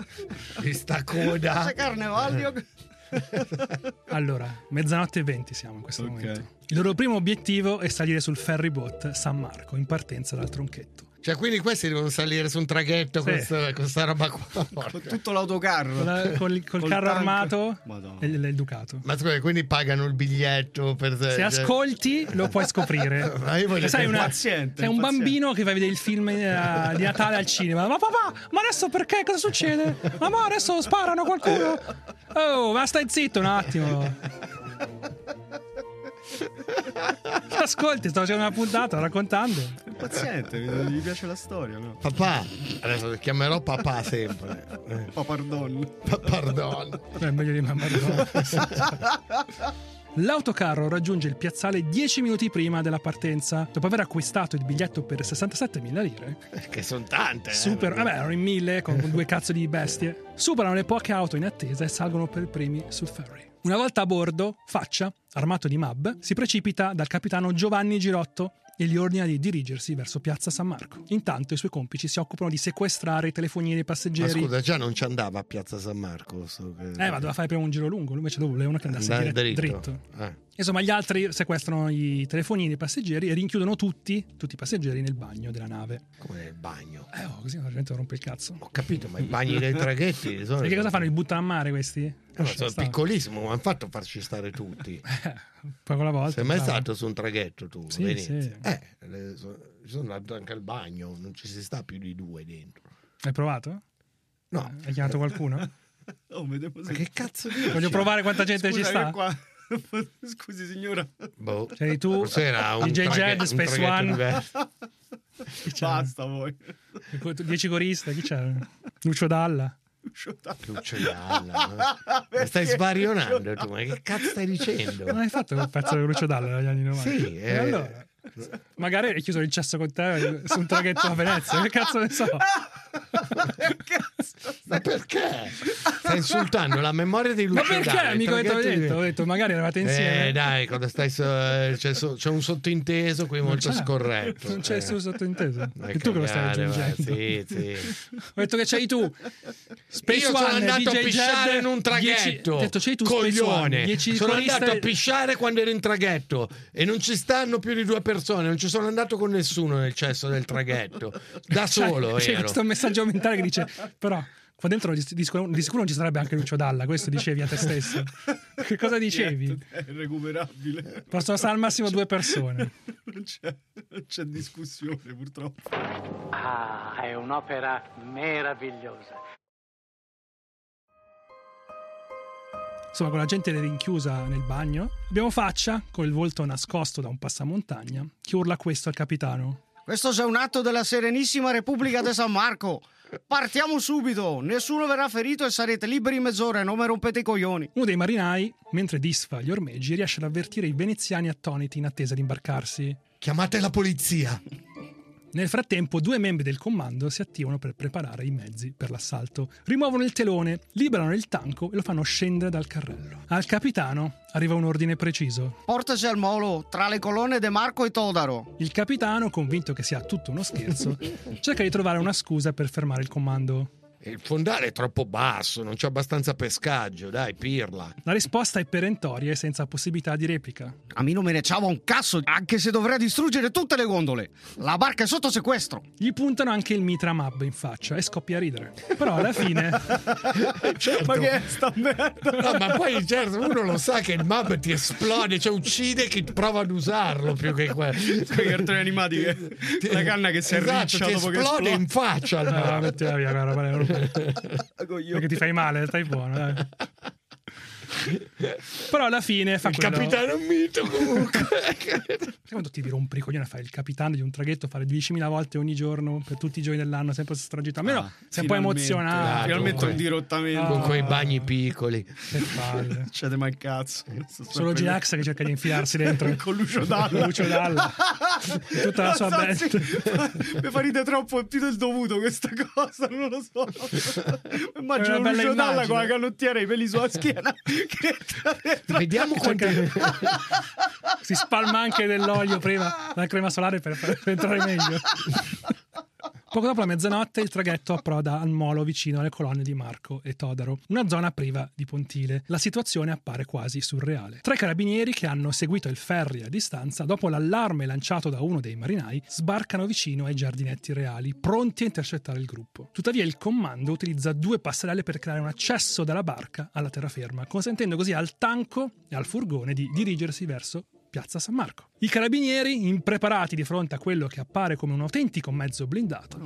[SPEAKER 3] di sta coda.
[SPEAKER 5] C'è Carnevalio.
[SPEAKER 2] Allora, mezzanotte e 20 siamo in questo
[SPEAKER 5] Ok.
[SPEAKER 2] momento. Il loro primo obiettivo è salire sul ferry boat San Marco in partenza dal tronchetto.
[SPEAKER 3] Cioè, quindi questi devono salire su un traghetto con
[SPEAKER 2] Sì.
[SPEAKER 3] sta- con sta roba qua.
[SPEAKER 5] Con tutto l'autocarro.
[SPEAKER 2] Con la- col, col
[SPEAKER 5] Col
[SPEAKER 2] carro
[SPEAKER 5] tank.
[SPEAKER 2] armato
[SPEAKER 5] Madonna.
[SPEAKER 2] e il, Ducato.
[SPEAKER 3] Ma scusa, quindi pagano il biglietto per
[SPEAKER 2] Se ascolti lo puoi scoprire.
[SPEAKER 3] Ma io voglio
[SPEAKER 2] Sai, una-
[SPEAKER 5] Paziente,
[SPEAKER 2] sei un
[SPEAKER 5] paziente.
[SPEAKER 2] bambino che va a vedere il film eh, di Natale al cinema. Ma papà, ma adesso perché? Cosa succede? Mamma, adesso sparano qualcuno? Oh, ma stai zitto un attimo. Ascolti, sto facendo una puntata raccontando.
[SPEAKER 5] È paziente, gli piace la storia, no?
[SPEAKER 3] Papà, adesso ti chiamerò papà sempre. Eh,
[SPEAKER 5] Papardon.
[SPEAKER 3] pa- Pardon.
[SPEAKER 2] È meglio di mamma no. L'autocarro raggiunge il piazzale 10 minuti prima della partenza, dopo aver acquistato il biglietto per 67.000 lire.
[SPEAKER 3] Che sono tante. eh.
[SPEAKER 2] Super, vabbè, erano in mille con due cazzo di bestie. Superano le poche auto in attesa e salgono per primi sul ferry. Una volta a bordo, Faccia, armato di MAB, si precipita dal capitano Giovanni Girotto e gli ordina di dirigersi verso piazza San Marco. Intanto i suoi complici si occupano di sequestrare i telefonini dei
[SPEAKER 3] Ma
[SPEAKER 2] passeggeri.
[SPEAKER 3] scusa, già non ci andava a Piazza San Marco. sto che-
[SPEAKER 2] Eh, ma doveva fare prima un giro lungo, lui invece voleva uno che andasse
[SPEAKER 3] Andare dritto.
[SPEAKER 2] dritto.
[SPEAKER 3] Eh.
[SPEAKER 2] Insomma, gli altri sequestrano i telefonini dei passeggeri e rinchiudono tutti, tutti i passeggeri nel bagno della nave.
[SPEAKER 3] Come nel bagno.
[SPEAKER 2] Eh, oh, così la gente rompe il cazzo.
[SPEAKER 3] Ho capito, ma i bagni dei traghetti sono.
[SPEAKER 2] E che cosa fanno? Li buttano a mare questi?
[SPEAKER 3] Eh, ma sono piccolissimo, ma hanno fatto farci stare tutti.
[SPEAKER 2] Poi con la volta.
[SPEAKER 3] Sei mai
[SPEAKER 2] bravo.
[SPEAKER 3] stato su un traghetto tu?
[SPEAKER 2] Sì, sì.
[SPEAKER 3] Eh, le- so- sono andato anche al bagno, non ci si sta più di due dentro.
[SPEAKER 2] Hai provato?
[SPEAKER 3] No.
[SPEAKER 2] Hai chiamato qualcuno?
[SPEAKER 5] Oh, vediamo
[SPEAKER 3] Ma
[SPEAKER 5] se...
[SPEAKER 3] che cazzo di
[SPEAKER 2] Voglio provare quanta gente
[SPEAKER 5] Scusa,
[SPEAKER 2] ci sta.
[SPEAKER 5] che qua... Scusi signora.
[SPEAKER 3] Boh.
[SPEAKER 2] C'eri tu,
[SPEAKER 3] Forse era un
[SPEAKER 2] DJ Jed, Space One?
[SPEAKER 5] Basta voi.
[SPEAKER 2] 10 coriste, chi c'era? Lucio Dalla.
[SPEAKER 3] Lucio Dalla. stai svarionando tu, ma che cazzo stai dicendo?
[SPEAKER 2] Non hai fatto quel pezzo di Lucio Dalla negli anni 90?
[SPEAKER 3] Sì,
[SPEAKER 2] E
[SPEAKER 3] eh.
[SPEAKER 2] allora? Magari hai chiuso il cesso con te su un traghetto a Venezia, che cazzo ne so?
[SPEAKER 3] Ma perché? Stai insultando la memoria di Lucio
[SPEAKER 2] Ma perché?
[SPEAKER 3] Il
[SPEAKER 2] Mica ho detto, ho detto, magari eravate insieme.
[SPEAKER 3] Eh dai, quando stai so- eh, c'è, so- c'è un sottointeso qui molto
[SPEAKER 2] c'è.
[SPEAKER 3] scorretto.
[SPEAKER 2] Non c'è
[SPEAKER 3] Eh.
[SPEAKER 2] nessun sottinteso.
[SPEAKER 3] Vai
[SPEAKER 2] È tu che lo stai
[SPEAKER 3] vai,
[SPEAKER 2] aggiungendo.
[SPEAKER 3] Sì, sì.
[SPEAKER 2] Ho detto che c'hai tu. Space
[SPEAKER 3] Io sono
[SPEAKER 2] One,
[SPEAKER 3] andato
[SPEAKER 2] DJ
[SPEAKER 3] a pisciare
[SPEAKER 2] Jed,
[SPEAKER 3] in un
[SPEAKER 2] 10
[SPEAKER 3] traghetto.
[SPEAKER 2] Ho detto c'hai tu
[SPEAKER 3] coglione.
[SPEAKER 2] 10
[SPEAKER 3] sono
[SPEAKER 2] coriste-
[SPEAKER 3] andato a pisciare quando ero in traghetto e non ci stanno più di due persone. Non ci sono andato con nessuno nel cesso del traghetto. Da solo
[SPEAKER 2] C'è
[SPEAKER 3] ero.
[SPEAKER 2] questo messaggio mentale che dice però qua dentro di, di sicuro di sicuro non ci sarebbe anche Lucio Dalla questo dicevi a te stesso che cosa dicevi?
[SPEAKER 5] È recuperabile.
[SPEAKER 2] possono stare al massimo due persone
[SPEAKER 5] Non c'è, non c'è discussione, purtroppo.
[SPEAKER 4] Ah, è un'opera meravigliosa.
[SPEAKER 2] insomma con la gente rinchiusa nel bagno abbiamo Faccia con il volto nascosto da un passamontagna che urla questo al capitano
[SPEAKER 5] Questo è un atto della Serenissima Repubblica di San Marco. Partiamo subito, nessuno verrà ferito e sarete liberi in mezz'ora e non mi rompete i coglioni.
[SPEAKER 2] uno dei marinai mentre disfa gli ormeggi riesce ad avvertire i veneziani attoniti in attesa di imbarcarsi
[SPEAKER 3] Chiamate la polizia.
[SPEAKER 2] Nel frattempo, due membri del comando si attivano per preparare i mezzi per l'assalto. Rimuovono il telone, liberano il tanco e lo fanno scendere dal carrello. Al capitano arriva un ordine preciso.
[SPEAKER 5] Portaci al molo, tra le colonne De Marco e Todaro.
[SPEAKER 2] Il capitano, convinto che sia tutto uno scherzo, cerca di trovare una scusa per fermare il comando.
[SPEAKER 3] Il fondale è troppo basso, non c'è abbastanza pescaggio, dai, pirla.
[SPEAKER 2] La risposta è perentoria e senza possibilità di replica.
[SPEAKER 5] A me non me ne ciava un cazzo, anche se dovrei distruggere tutte le gondole. La barca è sotto sequestro.
[SPEAKER 2] Gli puntano anche il mitra mab in faccia e scoppia a ridere. Però alla fine...
[SPEAKER 3] certo.
[SPEAKER 5] Ma che è sta merda?
[SPEAKER 3] No, ma poi certo, uno lo sa che il map ti esplode, cioè uccide chi prova ad usarlo più che quello.
[SPEAKER 5] Quei cartoni animati che la canna che si
[SPEAKER 3] esatto,
[SPEAKER 5] arriccia
[SPEAKER 3] ti
[SPEAKER 5] dopo che
[SPEAKER 3] esplode
[SPEAKER 5] esplode.
[SPEAKER 3] in faccia
[SPEAKER 2] No,
[SPEAKER 3] map.
[SPEAKER 2] mettila via, roba. Perché ti fai male, stai buono. dai. Però alla fine fa
[SPEAKER 3] Il
[SPEAKER 2] quello...
[SPEAKER 3] capitano mito comunque.
[SPEAKER 2] Quando ti rompi i coglioni a fare il capitano di un traghetto, fare 10.000 volte ogni giorno per tutti i giorni dell'anno, sempre su stragitto. Almeno
[SPEAKER 5] Ah,
[SPEAKER 2] sei un po' emozionato.
[SPEAKER 3] Ah,
[SPEAKER 5] Finalmente un dirottamento.
[SPEAKER 3] Con
[SPEAKER 2] Ah.
[SPEAKER 3] quei bagni piccoli.
[SPEAKER 2] Che palle.
[SPEAKER 5] C'è mai cazzo.
[SPEAKER 2] Solo G-Ax che cerca di infilarsi dentro.
[SPEAKER 5] Con Lucio Dalla.
[SPEAKER 2] Lucio Dalla. Tutta la sua band.
[SPEAKER 5] Mi fa ridere troppo, è più del dovuto questa cosa, non lo so. Immagino
[SPEAKER 2] È una bella
[SPEAKER 5] Lucio Dalla con la canottiera e i peli sulla schiena.
[SPEAKER 3] Vediamo quanti...
[SPEAKER 2] Si spalma anche dell'olio prima, la crema solare per, per entrare meglio. Poco dopo la mezzanotte il traghetto approda al molo vicino alle colonne di Marco e Todaro, una zona priva di pontile. La situazione appare quasi surreale. Tre carabinieri che hanno seguito il ferry a distanza, dopo l'allarme lanciato da uno dei marinai, sbarcano vicino ai giardinetti reali, pronti a intercettare il gruppo. Tuttavia il comando utilizza due passerelle per creare un accesso dalla barca alla terraferma, consentendo così al tanco e al furgone di dirigersi verso Piazza San Marco. I carabinieri, impreparati di fronte a quello che appare come un autentico mezzo blindato,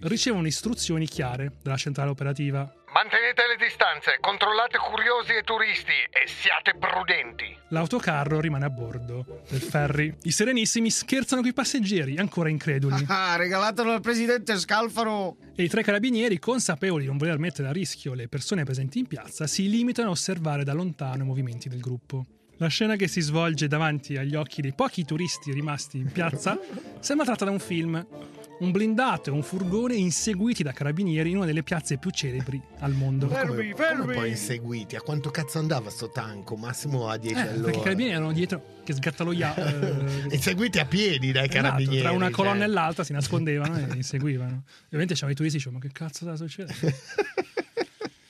[SPEAKER 2] ricevono istruzioni chiare dalla centrale operativa.
[SPEAKER 3] Mantenete le distanze, controllate curiosi e turisti e siate prudenti.
[SPEAKER 2] L'autocarro rimane a bordo del ferry. I serenissimi scherzano con i passeggeri, ancora increduli.
[SPEAKER 5] Ah, regalatelo al presidente Scalfaro.
[SPEAKER 2] E i tre carabinieri, consapevoli di non voler mettere a rischio le persone presenti in piazza, si limitano a osservare da lontano i movimenti del gruppo. La scena che si svolge davanti agli occhi dei pochi turisti rimasti in piazza sembra tratta da un film. Un blindato e un furgone inseguiti da carabinieri in una delle piazze più celebri al mondo.
[SPEAKER 5] Fermi,
[SPEAKER 3] Come
[SPEAKER 5] fermi.
[SPEAKER 3] poi inseguiti? A quanto cazzo andava sto tanco? Massimo a 10
[SPEAKER 2] Eh, perché i
[SPEAKER 3] all'ora.
[SPEAKER 2] carabinieri erano dietro che sgattaloiavano.
[SPEAKER 3] Inseguiti a piedi dai
[SPEAKER 2] Esatto,
[SPEAKER 3] carabinieri.
[SPEAKER 2] tra una colonna
[SPEAKER 3] cioè.
[SPEAKER 2] e l'altra si nascondevano e inseguivano. Ovviamente c'erano i turisti dicevano ma che cazzo sta succedendo?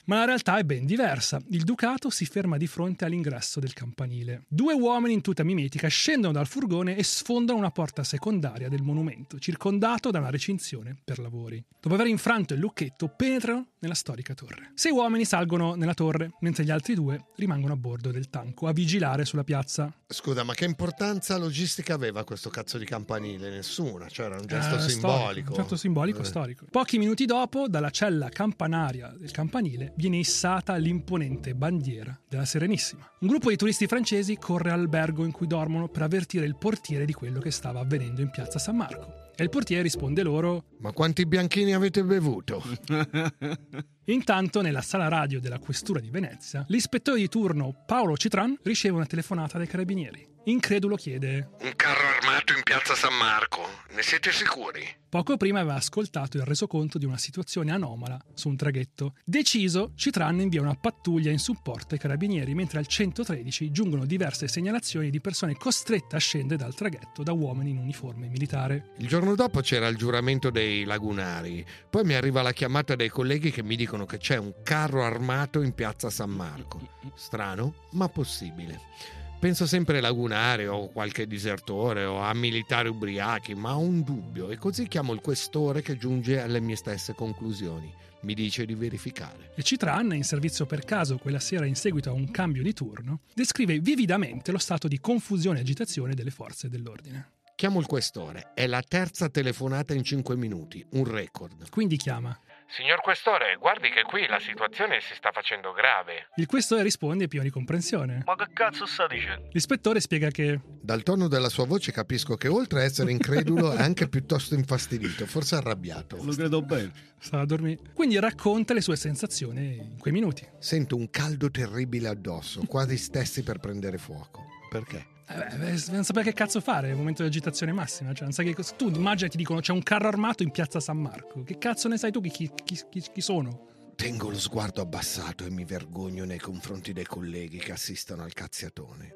[SPEAKER 2] Ma la realtà è ben diversa. Il Ducato si ferma di fronte all'ingresso del campanile. Due uomini in tuta mimetica scendono dal furgone e sfondano una porta secondaria del monumento, circondato da una recinzione per lavori. Dopo aver infranto il lucchetto, penetrano nella storica torre. Sei uomini salgono nella torre, mentre gli altri due rimangono a bordo del tanco a vigilare sulla piazza.
[SPEAKER 3] Scusa, ma che importanza logistica aveva questo cazzo di campanile? Nessuna, cioè era un gesto
[SPEAKER 2] Eh,
[SPEAKER 3] simbolico.
[SPEAKER 2] un gesto simbolico
[SPEAKER 3] Eh.
[SPEAKER 2] storico. Pochi minuti dopo, dalla cella campanaria del campanile viene issata l'imponente bandiera della Serenissima. Un gruppo di turisti francesi corre all'albergo in cui dormono per avvertire il portiere di quello che stava avvenendo in piazza San Marco. E il portiere risponde loro:
[SPEAKER 3] Ma quanti bianchini avete bevuto?
[SPEAKER 2] Intanto, nella sala radio della questura di Venezia, l'ispettore di turno Paolo Citran riceve una telefonata dai carabinieri. Incredulo chiede:
[SPEAKER 3] Un carro armato in piazza San Marco. Ne siete sicuri?
[SPEAKER 2] Poco prima aveva ascoltato il resoconto di una situazione anomala su un traghetto. Deciso, Citran invia una pattuglia in supporto ai carabinieri, mentre al 113 giungono diverse segnalazioni di persone costrette a scendere dal traghetto da uomini in uniforme militare.
[SPEAKER 3] Il giorno dopo c'era il giuramento dei lagunari. Poi mi arriva la chiamata dei colleghi che mi dicono che c'è un carro armato in piazza San Marco. Strano, ma possibile. Penso sempre ai lagunari o qualche disertore o a militari ubriachi, ma ho un dubbio e così chiamo il questore che giunge alle mie stesse conclusioni. Mi dice di verificare.
[SPEAKER 2] E Citran, in servizio per caso quella sera in seguito a un cambio di turno, descrive vividamente lo stato di confusione e agitazione delle forze dell'ordine.
[SPEAKER 3] Chiamo il questore. È la terza telefonata in 5 minuti, un record.
[SPEAKER 2] Quindi chiama.
[SPEAKER 3] Signor questore, guardi che qui la situazione si sta facendo grave.
[SPEAKER 2] Il questore risponde pieno di comprensione.
[SPEAKER 5] Ma che cazzo sta dicendo?
[SPEAKER 2] L'ispettore spiega che
[SPEAKER 3] Dal tono della sua voce capisco che oltre a essere incredulo è anche piuttosto infastidito, forse arrabbiato.
[SPEAKER 5] Lo credo bene.
[SPEAKER 2] stava a dormire. Quindi racconta le sue sensazioni in quei minuti.
[SPEAKER 3] Sento un caldo terribile addosso, quasi stessi per prendere fuoco. Perché?
[SPEAKER 2] Eh beh, non sapere che cazzo fare, è un momento di agitazione massima. Cioè, non sai che cosa... Tu immagina ti dicono c'è un carro armato in piazza San Marco. Che cazzo ne sai tu chi- chi- chi- chi sono?
[SPEAKER 3] Tengo lo sguardo abbassato e mi vergogno nei confronti dei colleghi che assistono al cazziatone.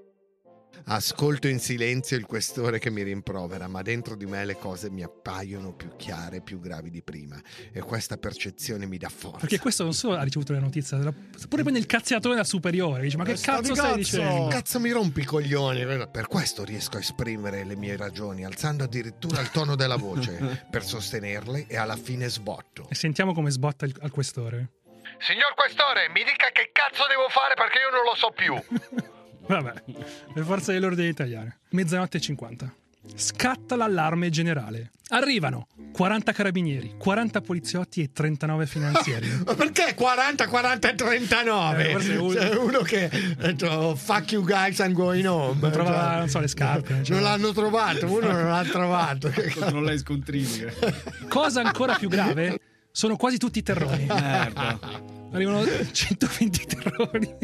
[SPEAKER 3] Ascolto in silenzio il questore che mi rimprovera, ma dentro di me le cose mi appaiono più chiare, più gravi di prima. E questa percezione mi dà forza.
[SPEAKER 2] Perché questo non solo ha ricevuto le notizie, pure prende il cazziatore da superiore. Dice, ma che
[SPEAKER 3] di
[SPEAKER 2] cazzo stai dicendo?
[SPEAKER 3] Cazzo mi rompi i coglioni. Per questo riesco a esprimere le mie ragioni, alzando addirittura il tono della voce, per sostenerle e alla fine sbotto.
[SPEAKER 2] E sentiamo come sbotta il- al questore.
[SPEAKER 3] Signor questore, mi dica che cazzo devo fare perché io non lo so più.
[SPEAKER 2] Vabbè, le forze dell'ordine italiane. Mezzanotte e 50. Scatta l'allarme generale. Arrivano 40 carabinieri, 40 poliziotti e 39 finanzieri.
[SPEAKER 3] Ma perché 40, 40 e 39?
[SPEAKER 2] Eh, forse uno-
[SPEAKER 3] C'è uno che ha detto "Oh, fuck you guys, I'm going home.
[SPEAKER 2] Non trovava,
[SPEAKER 3] Cioè,
[SPEAKER 2] non so, le scarpe. cioè.
[SPEAKER 3] Non l'hanno trovato, uno non l'ha trovato.
[SPEAKER 5] Controlla i scontrini.
[SPEAKER 2] Cosa ancora più grave? Sono quasi tutti terroni. Arrivano 120 terroni.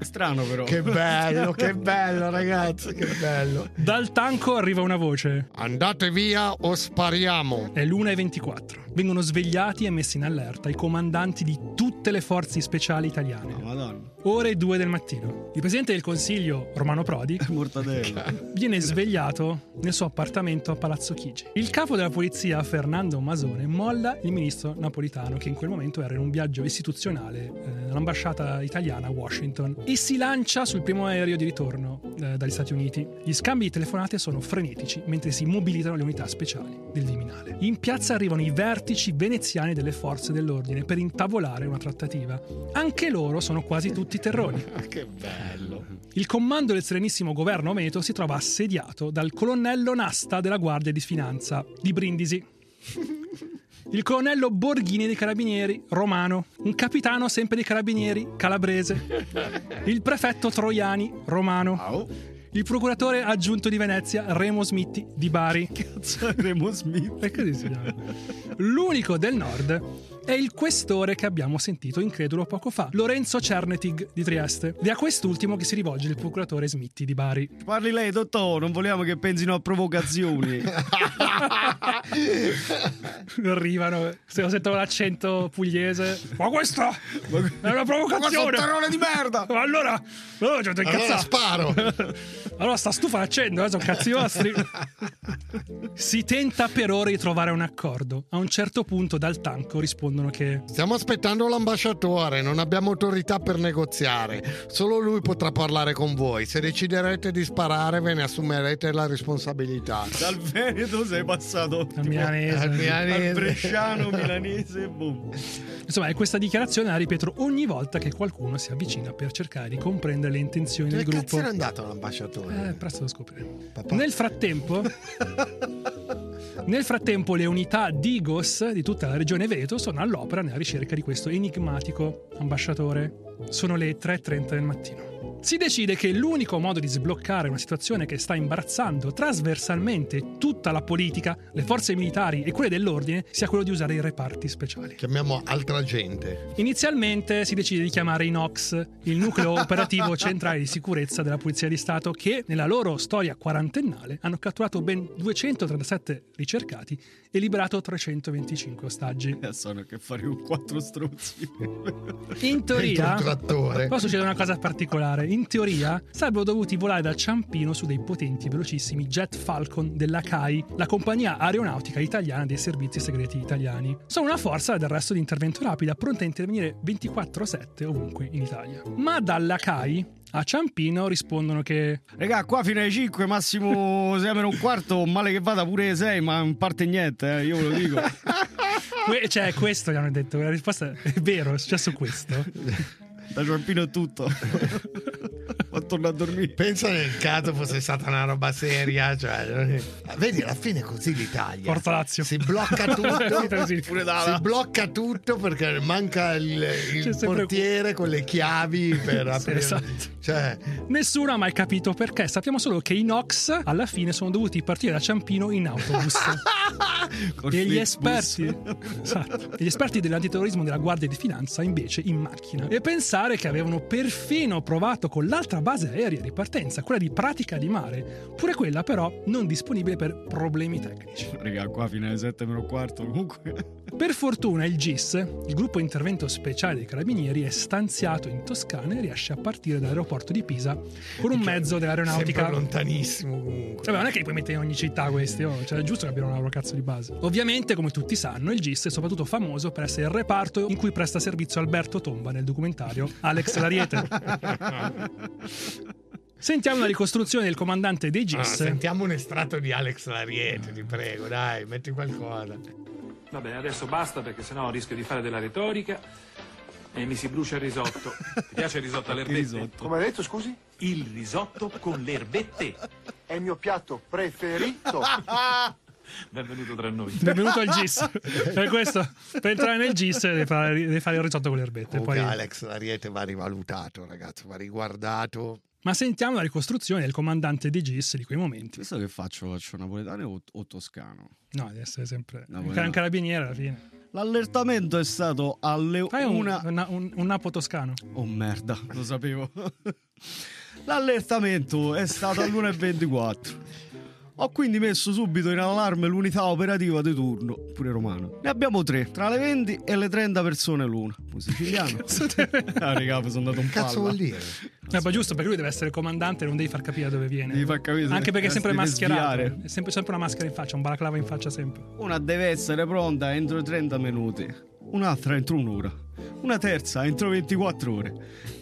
[SPEAKER 5] Strano però.
[SPEAKER 3] Che bello, che bello ragazzi, che bello.
[SPEAKER 2] Dal tanco arriva una voce.
[SPEAKER 3] Andate via o spariamo.
[SPEAKER 2] È l'1.24. Vengono svegliati e messi in allerta i comandanti di tutte le forze speciali italiane.
[SPEAKER 5] Madonna.
[SPEAKER 2] Ore 2 del mattino. Il presidente del consiglio, Romano Prodi, viene svegliato nel suo appartamento a Palazzo Chigi. Il capo della polizia, Fernando Masone, molla il ministro napolitano, che in quel momento era in un viaggio istituzionale eh, all'ambasciata italiana a Washington, e si lancia sul primo aereo di ritorno eh, dagli Stati Uniti. Gli scambi di telefonate sono frenetici mentre si mobilitano le unità speciali del Viminale. In piazza arrivano i vertici veneziani delle forze dell'ordine per intavolare una trattativa. Anche loro sono quasi tutti terroni.
[SPEAKER 3] Che bello.
[SPEAKER 2] Il comando del Serenissimo Governo Veneto si trova assediato dal colonnello Nasta della Guardia di Finanza di Brindisi. Il colonnello Borghini dei Carabinieri, romano. Un capitano sempre dei Carabinieri, calabrese. Il prefetto Troiani, romano. Il procuratore aggiunto di Venezia, Remo Smitti, di Bari.
[SPEAKER 5] Cazzo, Remo Smith.
[SPEAKER 2] E così si chiama. L'unico del nord è il questore che abbiamo sentito incredulo poco fa, Lorenzo Cernetig di Trieste. Ed è a quest'ultimo che si rivolge il procuratore Smitti di Bari.
[SPEAKER 5] Parli lei, dottore, non vogliamo che pensino a provocazioni.
[SPEAKER 2] Arrivano, se lo sento l'accento pugliese. Ma questa è una provocazione!
[SPEAKER 5] terrone di merda!
[SPEAKER 2] Allora, allora ci ho
[SPEAKER 3] Allora sparo.
[SPEAKER 2] Allora sta stufa accendo, eh, sono cazzi vostri. si tenta per ora di trovare un accordo. A un certo punto dal tanco rispondono che
[SPEAKER 3] Stiamo aspettando l'ambasciatore, non abbiamo autorità per negoziare. Solo lui potrà parlare con voi. Se deciderete di sparare, ve ne assumerete la responsabilità.
[SPEAKER 5] Dal Veneto sei passato
[SPEAKER 2] al milanese.
[SPEAKER 3] Al milanese.
[SPEAKER 5] al bresciano, milanese, boom.
[SPEAKER 2] Insomma, è questa dichiarazione la ripeto ogni volta che qualcuno si avvicina per cercare di comprendere le intenzioni
[SPEAKER 3] Dove
[SPEAKER 2] del
[SPEAKER 3] cazzo
[SPEAKER 2] gruppo.
[SPEAKER 3] era andato l'ambasciatore?
[SPEAKER 2] Eh, presto lo scopriremo. Nel frattempo, nel frattempo, le unità Digos di tutta la regione Veneto sono all'opera nella ricerca di questo enigmatico ambasciatore. Sono le 3.30 del mattino. Si decide che l'unico modo di sbloccare una situazione che sta imbarazzando trasversalmente tutta la politica, le forze militari e quelle dell'ordine sia quello di usare i reparti speciali.
[SPEAKER 3] Chiamiamo altra gente.
[SPEAKER 2] Inizialmente si decide di chiamare i NOx, il nucleo operativo centrale di sicurezza della Polizia di Stato, che nella loro storia quarantennale hanno catturato ben 237 ricercati e liberato 325 ostaggi.
[SPEAKER 5] Sono che fare un quattro struzzi.
[SPEAKER 2] In teoria,
[SPEAKER 3] Dentro un trattore.
[SPEAKER 2] poi succede una cosa particolare. In teoria, sarebbero dovuti volare da Ciampino su dei potenti velocissimi jet Falcon della CAI, la compagnia aeronautica italiana dei servizi segreti italiani. Sono una forza del resto di intervento rapida, pronta a intervenire 24-7 ovunque in Italia. Ma dalla CAI a Ciampino rispondono che
[SPEAKER 5] Regà, qua fino alle 5, massimo 6 meno un quarto, male che vada pure 6, ma non parte niente, eh, io ve lo dico.
[SPEAKER 2] que- cioè questo gli hanno detto, la risposta è vero, è successo questo.
[SPEAKER 5] Da Ciampino è tutto. Ma torno a dormire.
[SPEAKER 3] Pensa nel caso fosse stata una roba seria. Cioè, vedi, alla fine è così l'Italia.
[SPEAKER 2] Forza Lazio.
[SPEAKER 3] Si blocca tutto. Si blocca tutto perché manca il, il portiere con le chiavi per aprire.
[SPEAKER 2] esatto.
[SPEAKER 3] Cioè,
[SPEAKER 2] Nessuno ha mai capito perché. Sappiamo solo che i Nox alla fine sono dovuti partire da Ciampino in autobus. E gli esperti, esatto, gli esperti dell'antiterrorismo della Guardia di Finanza invece in macchina. E pensare che avevano perfino provato con l'altra base aerea di partenza, quella di Pratica di Mare, pure quella però non disponibile per problemi tecnici.
[SPEAKER 5] Regà, qua fino alle 7 meno quarto, comunque.
[SPEAKER 2] Per fortuna il GIS, il gruppo intervento speciale dei carabinieri, è stanziato in Toscana e riesce a partire dall'aeroporto di Pisa con un mezzo dell'aeronautica.
[SPEAKER 3] Lontanissimo comunque.
[SPEAKER 2] Vabbè, non è che li puoi mettere in ogni città questi, oh. cioè è giusto che abbiano una loro cazzo di base. Ovviamente, come tutti sanno, il GIS è soprattutto famoso per essere il reparto in cui presta servizio Alberto Tomba nel documentario Alex Lariete. Sentiamo una ricostruzione del comandante dei
[SPEAKER 3] Ah,
[SPEAKER 2] GIS.
[SPEAKER 3] sentiamo un estratto di Alex Lariete, ti prego, dai, metti qualcosa.
[SPEAKER 8] Vabbè, adesso basta perché sennò rischio di fare della retorica e mi si brucia il risotto. Ti piace il risotto alle erbette?
[SPEAKER 9] Come hai detto, scusi?
[SPEAKER 8] Il risotto con le erbette.
[SPEAKER 9] È il mio piatto preferito.
[SPEAKER 8] Benvenuto tra noi.
[SPEAKER 2] Benvenuto al GIS. per questo, per entrare nel GIS devi fare, devi fare il risotto con le erbette.
[SPEAKER 3] Comunque
[SPEAKER 2] Poi...
[SPEAKER 3] Alex Lariete va rivalutato, ragazzo, va riguardato.
[SPEAKER 2] Ma sentiamo la ricostruzione del comandante di GIS di quei momenti.
[SPEAKER 5] Questo che faccio? Faccio napoletano o, o toscano?
[SPEAKER 2] No, deve essere sempre
[SPEAKER 5] Napoletano.
[SPEAKER 2] un car- carabiniere alla fine.
[SPEAKER 5] L'allertamento è stato alle
[SPEAKER 2] Fai un,
[SPEAKER 5] una...
[SPEAKER 2] una- un, un napo toscano.
[SPEAKER 5] Oh merda, lo sapevo. L'allertamento è stato all'1.24. Ho quindi messo subito in allarme l'unità operativa di turno, pure romano. Ne abbiamo tre, tra le 20 e le 30 persone l'una. Un siciliano. ah, raga, sono andato un
[SPEAKER 3] Cazzo
[SPEAKER 5] palla.
[SPEAKER 3] vuol dire?
[SPEAKER 2] Eh, ma giusto, perché lui deve essere il comandante non devi far capire dove viene.
[SPEAKER 5] Devi far capire
[SPEAKER 2] Anche perché è sempre mascherato.
[SPEAKER 5] sviare.
[SPEAKER 2] È sempre, sempre una maschera in faccia, un balaclava in faccia sempre.
[SPEAKER 5] Una deve essere pronta entro 30 minuti, un'altra entro un'ora, una terza entro 24 ore.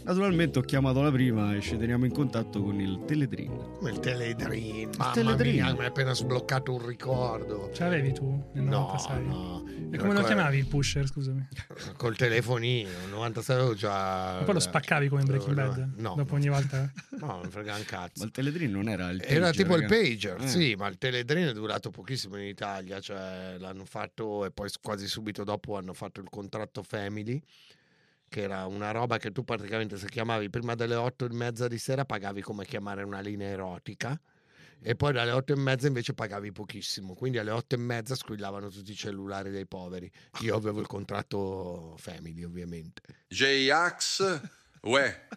[SPEAKER 5] Naturalmente ho chiamato la prima e ci teniamo in contatto con il Teledrin.
[SPEAKER 3] Come il Teledrin, mamma
[SPEAKER 5] Teledrin.
[SPEAKER 3] mia, mi hai appena sbloccato un ricordo.
[SPEAKER 2] Ce l'avevi tu nel
[SPEAKER 3] No,
[SPEAKER 2] 96?
[SPEAKER 3] no.
[SPEAKER 2] E come lo chiamavi il pusher, scusami?
[SPEAKER 3] Col telefonino, 96 avevo già...
[SPEAKER 2] Ma poi lo spaccavi come in Breaking Bad?
[SPEAKER 3] no.
[SPEAKER 2] Dopo ogni volta.
[SPEAKER 3] No, non frega un cazzo.
[SPEAKER 5] Ma il Teledrin non era il
[SPEAKER 3] Era
[SPEAKER 5] pager,
[SPEAKER 3] tipo il
[SPEAKER 5] raga.
[SPEAKER 3] pager,
[SPEAKER 5] Eh.
[SPEAKER 3] sì, ma il Teledrin è durato pochissimo in Italia, cioè l'hanno fatto e poi quasi subito dopo hanno fatto il contratto Family, che era una roba che tu praticamente se chiamavi prima delle otto e mezza di sera pagavi come chiamare una linea erotica e poi dalle otto e mezza invece pagavi pochissimo, quindi alle otto e mezza squillavano tutti i cellulari dei poveri. Io avevo il contratto Family ovviamente.
[SPEAKER 10] J-Ax, uè,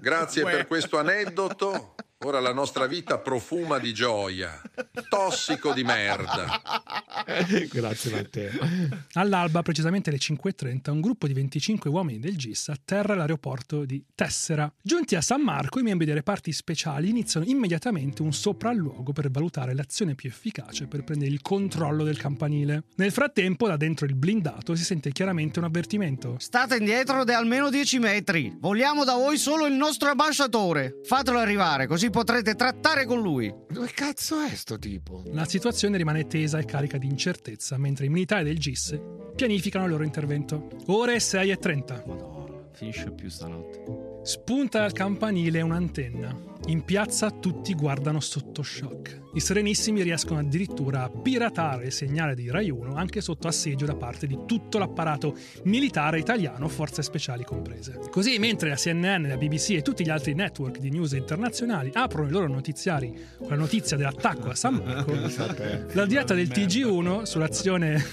[SPEAKER 10] grazie
[SPEAKER 3] Uè.
[SPEAKER 10] per questo aneddoto. Ora la nostra vita profuma di gioia. Tossico di merda.
[SPEAKER 3] Grazie Matteo.
[SPEAKER 2] All'alba, precisamente alle 5.30, un gruppo di 25 uomini del GIS atterra all'aeroporto di Tessera. Giunti a San Marco, i membri dei reparti speciali iniziano immediatamente un sopralluogo per valutare l'azione più efficace per prendere il controllo del campanile. Nel frattempo, da dentro il blindato si sente chiaramente un avvertimento.
[SPEAKER 5] State indietro di almeno 10 metri. Vogliamo da voi solo il nostro ambasciatore. Fatelo arrivare, così potrete trattare con lui.
[SPEAKER 3] Dove cazzo è sto tipo?
[SPEAKER 2] La situazione rimane tesa e carica di incertezza mentre i militari del GIS pianificano il loro intervento. Ore 6.30.
[SPEAKER 5] Finisce più stanotte.
[SPEAKER 2] Spunta dal campanile un'antenna. In piazza tutti guardano sotto shock. I Serenissimi riescono addirittura a piratare il segnale di Rai 1 anche sotto assedio da parte di tutto l'apparato militare italiano, forze speciali comprese. Così, mentre la CNN, la BBC e tutti gli altri network di news internazionali aprono i loro notiziari con la notizia dell'attacco a San Marco, la diretta del TG1 sull'azione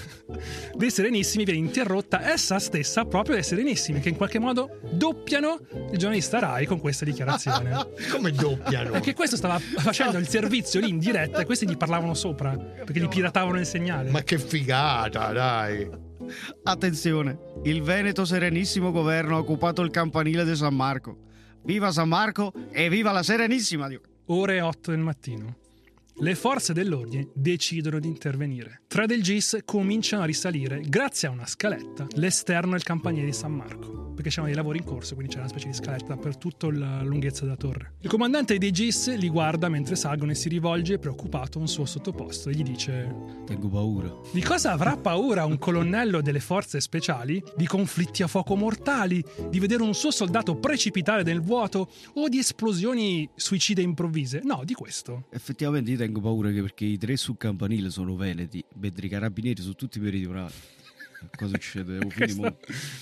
[SPEAKER 2] dei Serenissimi viene interrotta essa stessa proprio dai Serenissimi, che in qualche modo doppiano il giornalista Rai con questa dichiarazione.
[SPEAKER 3] Come doppiano?
[SPEAKER 2] Perché questo stava facendo il servizio lì in diretta e questi gli parlavano sopra, perché gli piratavano il segnale.
[SPEAKER 3] Ma che figata, dai.
[SPEAKER 5] Attenzione, il Veneto Serenissimo Governo ha occupato il campanile di San Marco. Viva San Marco e viva la Serenissima!
[SPEAKER 2] Ore 8 del mattino. Le forze dell'ordine decidono di intervenire. Tre del GIS cominciano a risalire, grazie a una scaletta, l'esterno del campanile di San Marco, perché c'erano dei lavori in corso, quindi c'era una specie di scaletta per tutta la lunghezza della torre. Il comandante dei GIS li guarda mentre salgono e si rivolge preoccupato a un suo sottoposto e gli dice
[SPEAKER 5] Tengo paura.
[SPEAKER 2] di cosa avrà paura un colonnello delle forze speciali? Di conflitti a fuoco mortali? Di vedere un suo soldato precipitare nel vuoto? O di esplosioni suicide improvvise? No, di questo.
[SPEAKER 5] Effettivamente io tengo paura che perché i tre sul campanile sono veneti, mentre i carabinieri sono tutti meridionali. Cosa succede?
[SPEAKER 2] Questo-
[SPEAKER 5] mo-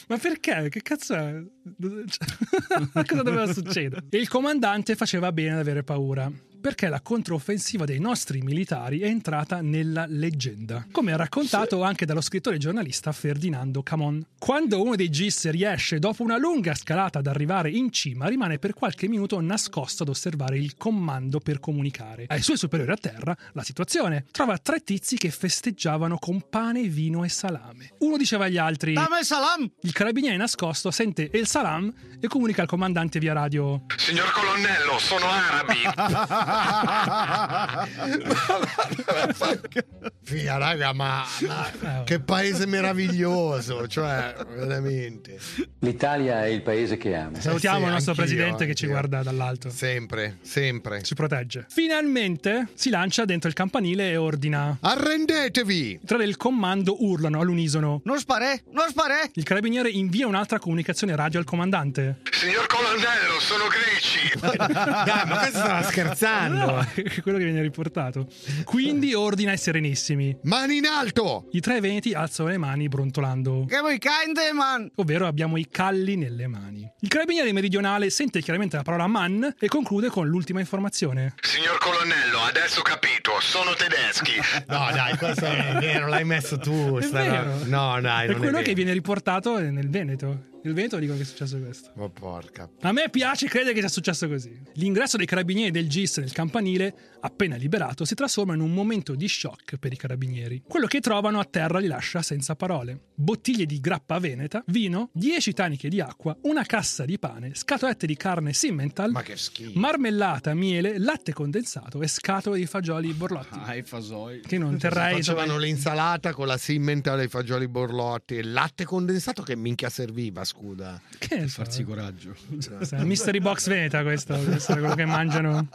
[SPEAKER 2] Ma perché? Che cazzo è? Cosa doveva succedere? E il comandante faceva bene ad avere paura. Perché la controffensiva dei nostri militari è entrata nella leggenda, come raccontato anche dallo scrittore e giornalista Ferdinando Camon. Quando uno dei GIS riesce dopo una lunga scalata ad arrivare in cima, rimane per qualche minuto nascosto ad osservare il comando per comunicare. Ai suoi superiori a terra, la situazione. Trova tre tizi che festeggiavano con pane, vino e salame. Uno diceva agli altri:
[SPEAKER 5] Dame il salam!
[SPEAKER 2] Il carabiniere nascosto sente il salam e comunica al comandante via radio:
[SPEAKER 11] Signor colonnello, sono arabi.
[SPEAKER 3] Fia, raga, ma, ma che paese meraviglioso, cioè, veramente.
[SPEAKER 12] L'Italia è il paese che ama.
[SPEAKER 2] Salutiamo
[SPEAKER 3] Eh sì,
[SPEAKER 2] il nostro
[SPEAKER 3] anch'io,
[SPEAKER 2] presidente che ci guarda dall'alto.
[SPEAKER 3] Sempre, sempre.
[SPEAKER 2] Ci protegge. Finalmente si lancia dentro il campanile e ordina:
[SPEAKER 3] Arrendetevi!
[SPEAKER 2] I tre del comando urlano all'unisono:
[SPEAKER 5] Non spare! Non spare!
[SPEAKER 2] Il carabiniere invia un'altra comunicazione radio al comandante.
[SPEAKER 11] Signor colonnello, sono greci.
[SPEAKER 3] Dai, ma questo stava scherzando.
[SPEAKER 2] No, è quello che viene riportato. Quindi ordina ai serenissimi.
[SPEAKER 3] Mani in alto!
[SPEAKER 2] I tre veneti alzano le mani brontolando.
[SPEAKER 5] Che vuoi kinde, man?
[SPEAKER 2] Ovvero abbiamo i calli nelle mani. Il carabiniere meridionale sente chiaramente la parola man e conclude con l'ultima informazione.
[SPEAKER 11] Signor colonnello, adesso ho capito, sono tedeschi.
[SPEAKER 3] No, dai, questo è vero, l'hai messo tu.
[SPEAKER 2] È vero.
[SPEAKER 3] No, dai,
[SPEAKER 2] È quello
[SPEAKER 3] è
[SPEAKER 2] che viene riportato nel Veneto. Nel Veneto dicono che è successo questo.
[SPEAKER 3] Ma porca.
[SPEAKER 2] A me piace credere che sia successo così. L'ingresso dei carabinieri del GIS nel campanile, appena liberato, si trasforma in un momento di shock per i carabinieri. Quello che trovano a terra li lascia senza parole. Bottiglie di grappa veneta, vino, 10 taniche di acqua, una cassa di pane, scatolette di carne Simmental,
[SPEAKER 3] Ma che schifo.
[SPEAKER 2] marmellata, miele, latte condensato e scatole di fagioli borlotti.
[SPEAKER 5] Ah, i fasoi.
[SPEAKER 2] Che non terrei
[SPEAKER 3] Facevano l'insalata con la simmental e i fagioli borlotti e il latte condensato che minchia serviva, scusa.
[SPEAKER 2] Che ne so.
[SPEAKER 5] Farsi coraggio.
[SPEAKER 2] Cos'è? Mystery box veneta questo, questo è quello che mangiano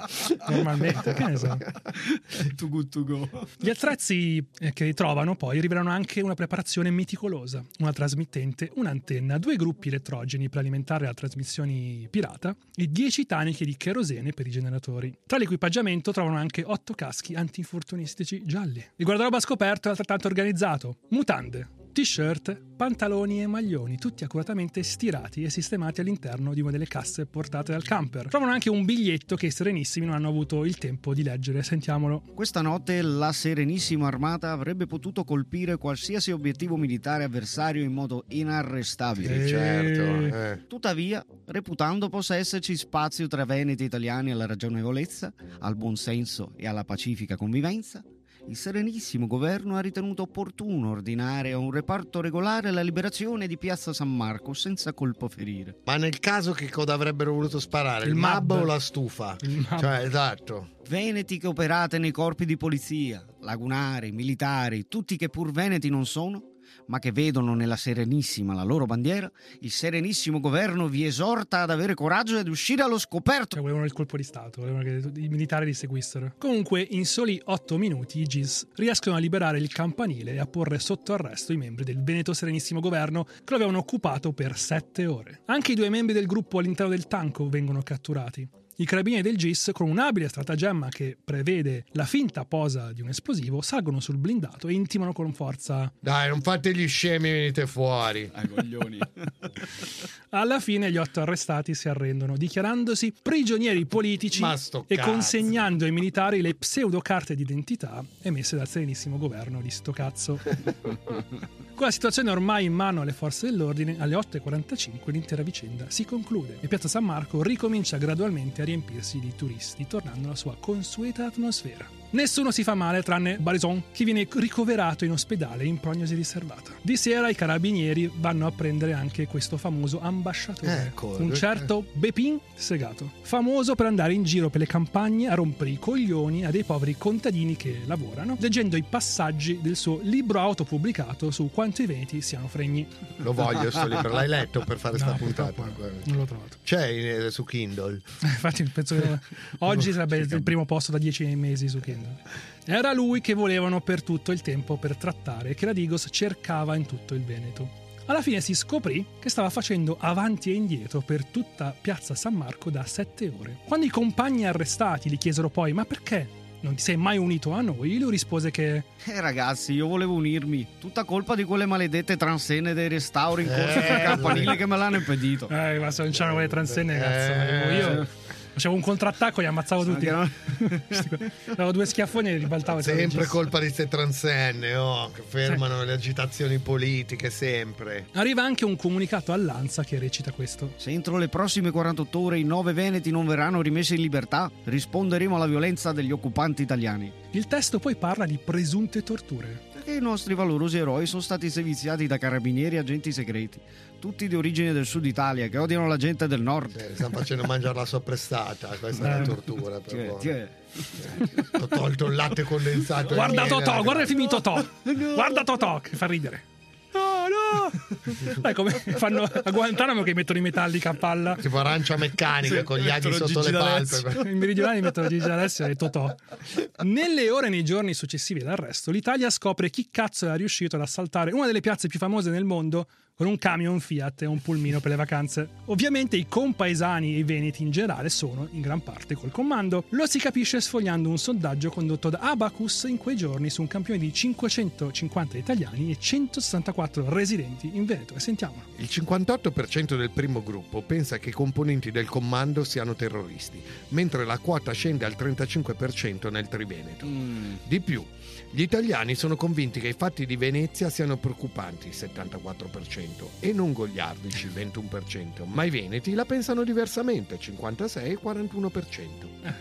[SPEAKER 2] normalmente, che ne so.
[SPEAKER 5] Too good to go.
[SPEAKER 2] Gli attrezzi eh, che trovano poi rivelano anche una preparazione meticolosa, una trasmittente, un'antenna, due gruppi elettrogeni per alimentare le trasmissioni pirata e 10 taniche di kerosene per i generatori. Tra l'equipaggiamento trovano anche 8 caschi antinfortunistici gialli. Il guardaroba scoperto è altrettanto organizzato. Mutande, t-shirt, pantaloni e maglioni, tutti accuratamente stirati e sistemati all'interno di una delle casse portate dal camper. Trovano anche un biglietto che i Serenissimi non hanno avuto il tempo di leggere. Sentiamolo.
[SPEAKER 5] Questa notte la Serenissima Armata avrebbe potuto colpire qualsiasi obiettivo militare avversario in modo inarrestabile.
[SPEAKER 2] Eh.
[SPEAKER 3] Certo. eh.
[SPEAKER 5] Tuttavia, reputando possa esserci spazio tra veneti italiani alla ragionevolezza, al buonsenso e alla pacifica convivenza, il Serenissimo Governo ha ritenuto opportuno ordinare a un reparto regolare la liberazione di Piazza San Marco senza colpo ferire.
[SPEAKER 3] Ma nel caso che cosa avrebbero voluto sparare? Il,
[SPEAKER 2] Il
[SPEAKER 3] MAB
[SPEAKER 2] MAB.
[SPEAKER 3] o la stufa?
[SPEAKER 2] Il MAB.
[SPEAKER 3] Cioè, esatto.
[SPEAKER 5] Veneti che operate nei corpi di polizia, lagunari, militari, tutti che pur veneti non sono, ma che vedono nella Serenissima la loro bandiera, il Serenissimo Governo vi esorta ad avere coraggio e ad uscire allo scoperto.
[SPEAKER 2] Cioè, volevano il colpo di Stato, volevano che i militari li seguissero. Comunque, in soli 8 minuti, i GIS riescono a liberare il campanile e a porre sotto arresto i membri del Veneto Serenissimo Governo che lo avevano occupato per 7 ore. Anche i due membri del gruppo all'interno del tanco vengono catturati. I carabinieri del GIS, con un abile stratagemma che prevede la finta posa di un esplosivo, salgono sul blindato e intimano con forza.
[SPEAKER 3] Dai, non fate gli scemi venite fuori.
[SPEAKER 5] Ai coglioni.
[SPEAKER 2] Alla fine gli otto arrestati si arrendono, dichiarandosi prigionieri politici e consegnando ai militari le pseudocarte d'identità emesse dal serenissimo governo di sto cazzo. Con la situazione ormai in mano alle forze dell'ordine, alle 8.45 l'intera vicenda si conclude e Piazza San Marco ricomincia gradualmente a riempirsi di turisti, tornando alla sua consueta atmosfera. Nessuno si fa male tranne Barison, che viene ricoverato in ospedale in prognosi riservata. Di sera i carabinieri vanno a prendere anche questo famoso ambasciatore,
[SPEAKER 3] Ecco,
[SPEAKER 2] un
[SPEAKER 3] eh.
[SPEAKER 2] certo Bepin Segato, famoso per andare in giro per le campagne a rompere i coglioni a dei poveri contadini che lavorano, leggendo i passaggi del suo libro autopubblicato su quanto i veneti siano fregni.
[SPEAKER 3] Lo voglio sto libro, l'hai letto per fare sta
[SPEAKER 2] No,
[SPEAKER 3] puntata?
[SPEAKER 2] no, non l'ho trovato.
[SPEAKER 3] C'è eh, su Kindle.
[SPEAKER 2] Infatti penso che oggi sarebbe il primo posto da dieci mesi su Kindle. Era lui che volevano per tutto il tempo per trattare e che la Digos cercava in tutto il Veneto. Alla fine si scoprì che stava facendo avanti e indietro per tutta piazza San Marco da sette ore. Quando i compagni arrestati gli chiesero poi ma perché non ti sei mai unito a noi, lui rispose che
[SPEAKER 5] Eh ragazzi, io volevo unirmi. Tutta colpa di quelle maledette transenne dei restauri in corso
[SPEAKER 3] Eh,
[SPEAKER 5] campanile che me l'hanno impedito.
[SPEAKER 2] eh ma se non c'hanno quelle transenne cazzo,
[SPEAKER 3] Eh.
[SPEAKER 2] io Facevo un contrattacco e li ammazzavo tutti. Davo due schiaffoni e li ribaltavo.
[SPEAKER 3] Sempre colpa di queste transenne, oh, che fermano le agitazioni politiche, sempre.
[SPEAKER 2] Arriva anche un comunicato all'ANSA che recita questo.
[SPEAKER 5] Se entro le prossime 48 ore i nove veneti non verranno rimessi in libertà, risponderemo alla violenza degli occupanti italiani.
[SPEAKER 2] Il testo poi parla di presunte torture.
[SPEAKER 5] Perché i nostri valorosi eroi sono stati seviziati da carabinieri e agenti segreti, tutti di origine del sud Italia, che odiano la gente del nord.
[SPEAKER 3] Eh, stanno facendo mangiare la soppressata, questa è la
[SPEAKER 5] Eh.
[SPEAKER 3] tortura. Per
[SPEAKER 5] Tiè,
[SPEAKER 3] voi.
[SPEAKER 5] tiè.
[SPEAKER 3] Ho tolto il latte condensato. e
[SPEAKER 2] Guarda Totò, guarda il film di Totò. Guarda Totò che fa ridere. No, no! Dai, come fanno a Guantanamo che mettono i metallic a palla.
[SPEAKER 3] Tipo arancia meccanica
[SPEAKER 2] Sì,
[SPEAKER 3] con gli aghi sotto
[SPEAKER 2] Gigi
[SPEAKER 3] le palpebre.
[SPEAKER 2] I meridionali mettono Gigi D'Alessio e Totò. Nelle ore e nei giorni successivi all'arresto, l'Italia scopre chi cazzo era riuscito ad assaltare una delle piazze più famose nel mondo con un camion Fiat e un pulmino per le vacanze. Ovviamente i compaesani e i veneti in generale sono in gran parte col comando. Lo si capisce sfogliando un sondaggio condotto da Abacus in quei giorni su un campione di 550 italiani e 164 residenti in Veneto. E sentiamolo.
[SPEAKER 3] Il 58% del primo gruppo pensa che i componenti del comando siano terroristi, mentre la quota scende al 35% nel Triveneto. Di più, gli italiani sono convinti che i fatti di Venezia siano preoccupanti, 74%, e non goliardici, 21%, ma i veneti la pensano diversamente, 56 e 41%.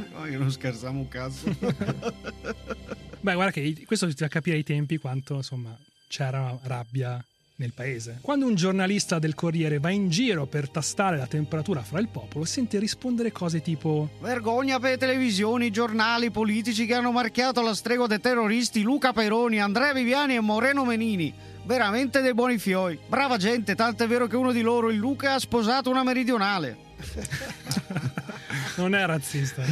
[SPEAKER 5] Noi non scherziamo un cazzo.
[SPEAKER 2] Beh, guarda che questo ti fa capire ai tempi quanto insomma c'era rabbia nel paese. Quando un giornalista del Corriere va in giro per tastare la temperatura fra il popolo, sente rispondere cose tipo
[SPEAKER 5] Vergogna per le televisioni, i giornali, i politici che hanno marchiato la stregua dei terroristi Luca Peroni, Andrea Viviani e Moreno Menini. Veramente dei buoni fioi. Brava gente, tanto è vero che uno di loro, il Luca, ha sposato una meridionale.
[SPEAKER 2] non è razzista.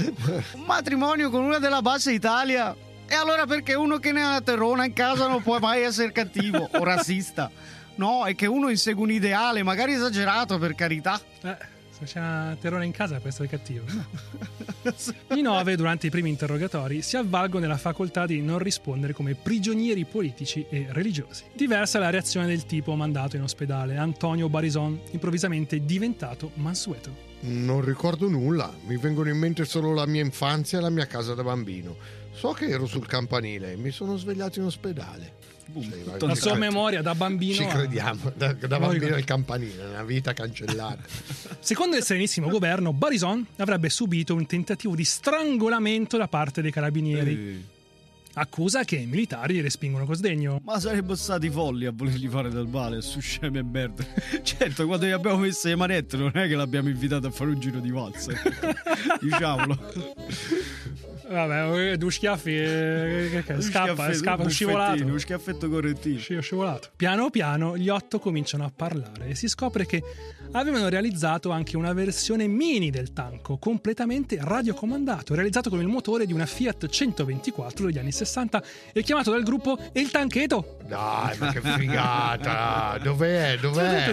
[SPEAKER 5] Un matrimonio con una della bassa Italia. E allora perché uno che ne ha una terrona in casa non può mai essere cattivo o razzista? No, è che uno insegue un ideale, magari esagerato per carità.
[SPEAKER 2] Eh, se c'è una terrore in casa può essere cattivo. I nove, durante i primi interrogatori, si avvalgono della facoltà di non rispondere come prigionieri politici e religiosi. Diversa è la reazione del tipo mandato in ospedale, Antonio Barison, improvvisamente diventato mansueto.
[SPEAKER 3] Non ricordo nulla, mi vengono in mente solo la mia infanzia e la mia casa da bambino. So che ero sul campanile e mi sono svegliato in ospedale. Sì,
[SPEAKER 2] La sua memoria da bambino.
[SPEAKER 3] Ci
[SPEAKER 2] a-
[SPEAKER 3] crediamo, da, da bambino al campanile, una vita cancellata.
[SPEAKER 2] Secondo il serenissimo governo, Barison avrebbe subito un tentativo di strangolamento da parte dei carabinieri. Accusa che i militari respingono con sdegno.
[SPEAKER 5] Ma sarebbero stati folli a volergli fare del male su sceme e merda. Certo, quando gli abbiamo messo le manette non è che l'abbiamo invitato a fare un giro di valzer. Diciamolo.
[SPEAKER 2] Vabbè, due schiaffi e che- che- scappa, scappa, è scivolato.
[SPEAKER 5] Uno schiaffetto correttino.
[SPEAKER 2] Sci- scivolato. Piano piano gli otto cominciano a parlare e si scopre che avevano realizzato anche una versione mini del tanco, completamente radiocomandato, realizzato con il motore di una Fiat 124 degli anni 60 e chiamato dal gruppo Il Tancheto.
[SPEAKER 3] Dai, ma che figata! Dov'è? Dov'è?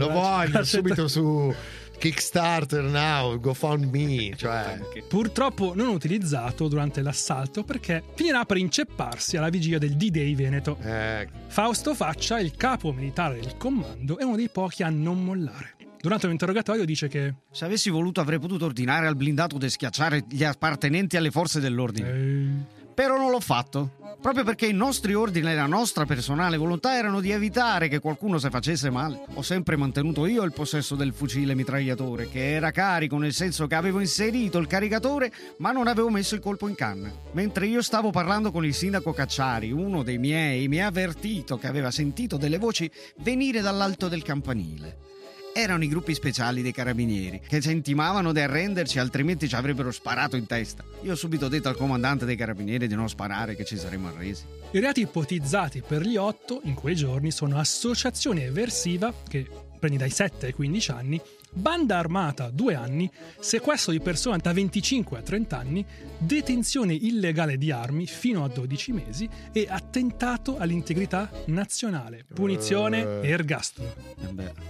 [SPEAKER 3] Lo voglio subito su Kickstarter now, GoFundMe, cioè...
[SPEAKER 2] Purtroppo non utilizzato durante l'assalto perché finirà per incepparsi alla vigilia del D-Day Veneto.
[SPEAKER 3] Eh,
[SPEAKER 2] Fausto Faccia, il capo militare del comando, è uno dei pochi a non mollare. Durante un interrogatorio dice che
[SPEAKER 5] Se avessi voluto avrei potuto ordinare al blindato di schiacciare gli appartenenti alle forze dell'ordine. Però non l'ho fatto. Proprio perché i nostri ordini e la nostra personale volontà erano di evitare che qualcuno si facesse male. Ho sempre mantenuto io il possesso del fucile mitragliatore, che era carico nel senso che avevo inserito il caricatore, ma non avevo messo il colpo in canna. Mentre io stavo parlando con il sindaco Cacciari, uno dei miei mi ha avvertito che aveva sentito delle voci venire dall'alto del campanile. Erano i gruppi speciali dei carabinieri che ci intimavano di arrenderci, altrimenti ci avrebbero sparato in testa. Io ho subito detto al comandante dei carabinieri di non sparare, che ci saremmo arresi.
[SPEAKER 2] i reati ipotizzati per gli otto in quei giorni sono associazione eversiva, che prendi dai 7 ai 15 anni, banda armata 2 anni, sequestro di persone da 25 a 30 anni, detenzione illegale di armi fino a 12 mesi e attentato all'integrità nazionale, punizione
[SPEAKER 3] Eh.
[SPEAKER 2] ergastolo.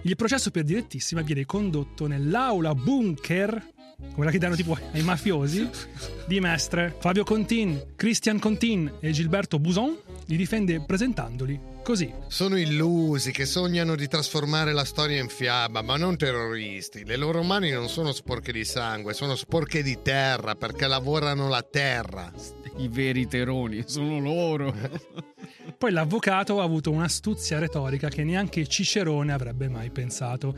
[SPEAKER 2] Il processo per direttissima viene condotto nell'aula bunker, quella che danno tipo ai mafiosi, di Mestre. Fabio Contin, Christian Contin e Gilberto Buson li difende presentandoli così.
[SPEAKER 3] Sono illusi che sognano di trasformare la storia in fiaba, ma non terroristi. Le loro mani non sono sporche di sangue, sono sporche di terra perché lavorano la terra.
[SPEAKER 5] I veri teroni sono loro.
[SPEAKER 2] Poi l'avvocato ha avuto un'astuzia retorica che neanche Cicerone avrebbe mai pensato.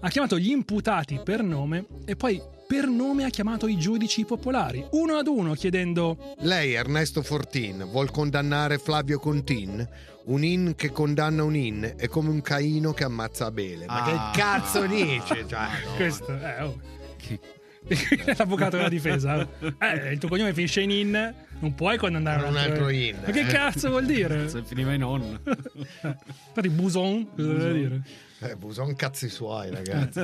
[SPEAKER 2] Ha chiamato gli imputati per nome e poi per nome ha chiamato i giudici popolari, uno ad uno, chiedendo:
[SPEAKER 3] Lei, Ernesto Fortin, vuol condannare Flavio Contin? Un in che condanna un in è come un Caino che ammazza Abele. Ma
[SPEAKER 2] Ah.
[SPEAKER 3] che cazzo dice? Cioè,
[SPEAKER 2] Questo, eh, oh. L'avvocato della difesa. Eh, il tuo cognome finisce in in, non puoi condannare
[SPEAKER 3] Un altro in,
[SPEAKER 2] Ma che
[SPEAKER 3] eh.
[SPEAKER 2] cazzo vuol dire?
[SPEAKER 5] Se finiva in on.
[SPEAKER 2] Infatti, buson, cosa deve dire?
[SPEAKER 3] Eh, Buson cazzi suoi, ragazzi.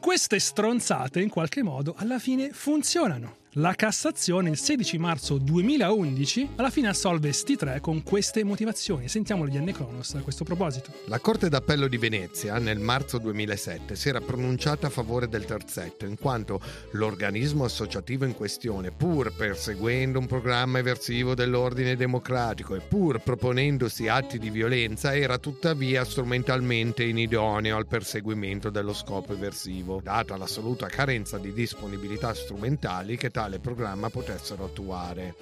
[SPEAKER 2] Queste stronzate in qualche modo alla fine funzionano. La Cassazione il 16 marzo 2011 alla fine assolve sti tre con queste motivazioni. Sentiamolo di Anne Cronos a questo proposito.
[SPEAKER 3] La Corte d'Appello di Venezia nel marzo 2007 si era pronunciata a favore del terzetto in quanto l'organismo associativo in questione, pur perseguendo un programma eversivo dell'ordine democratico e pur proponendosi atti di violenza, era tuttavia strumentalmente inidoneo al perseguimento dello scopo eversivo, data l'assoluta carenza di disponibilità strumentali che tale programma potessero attuare.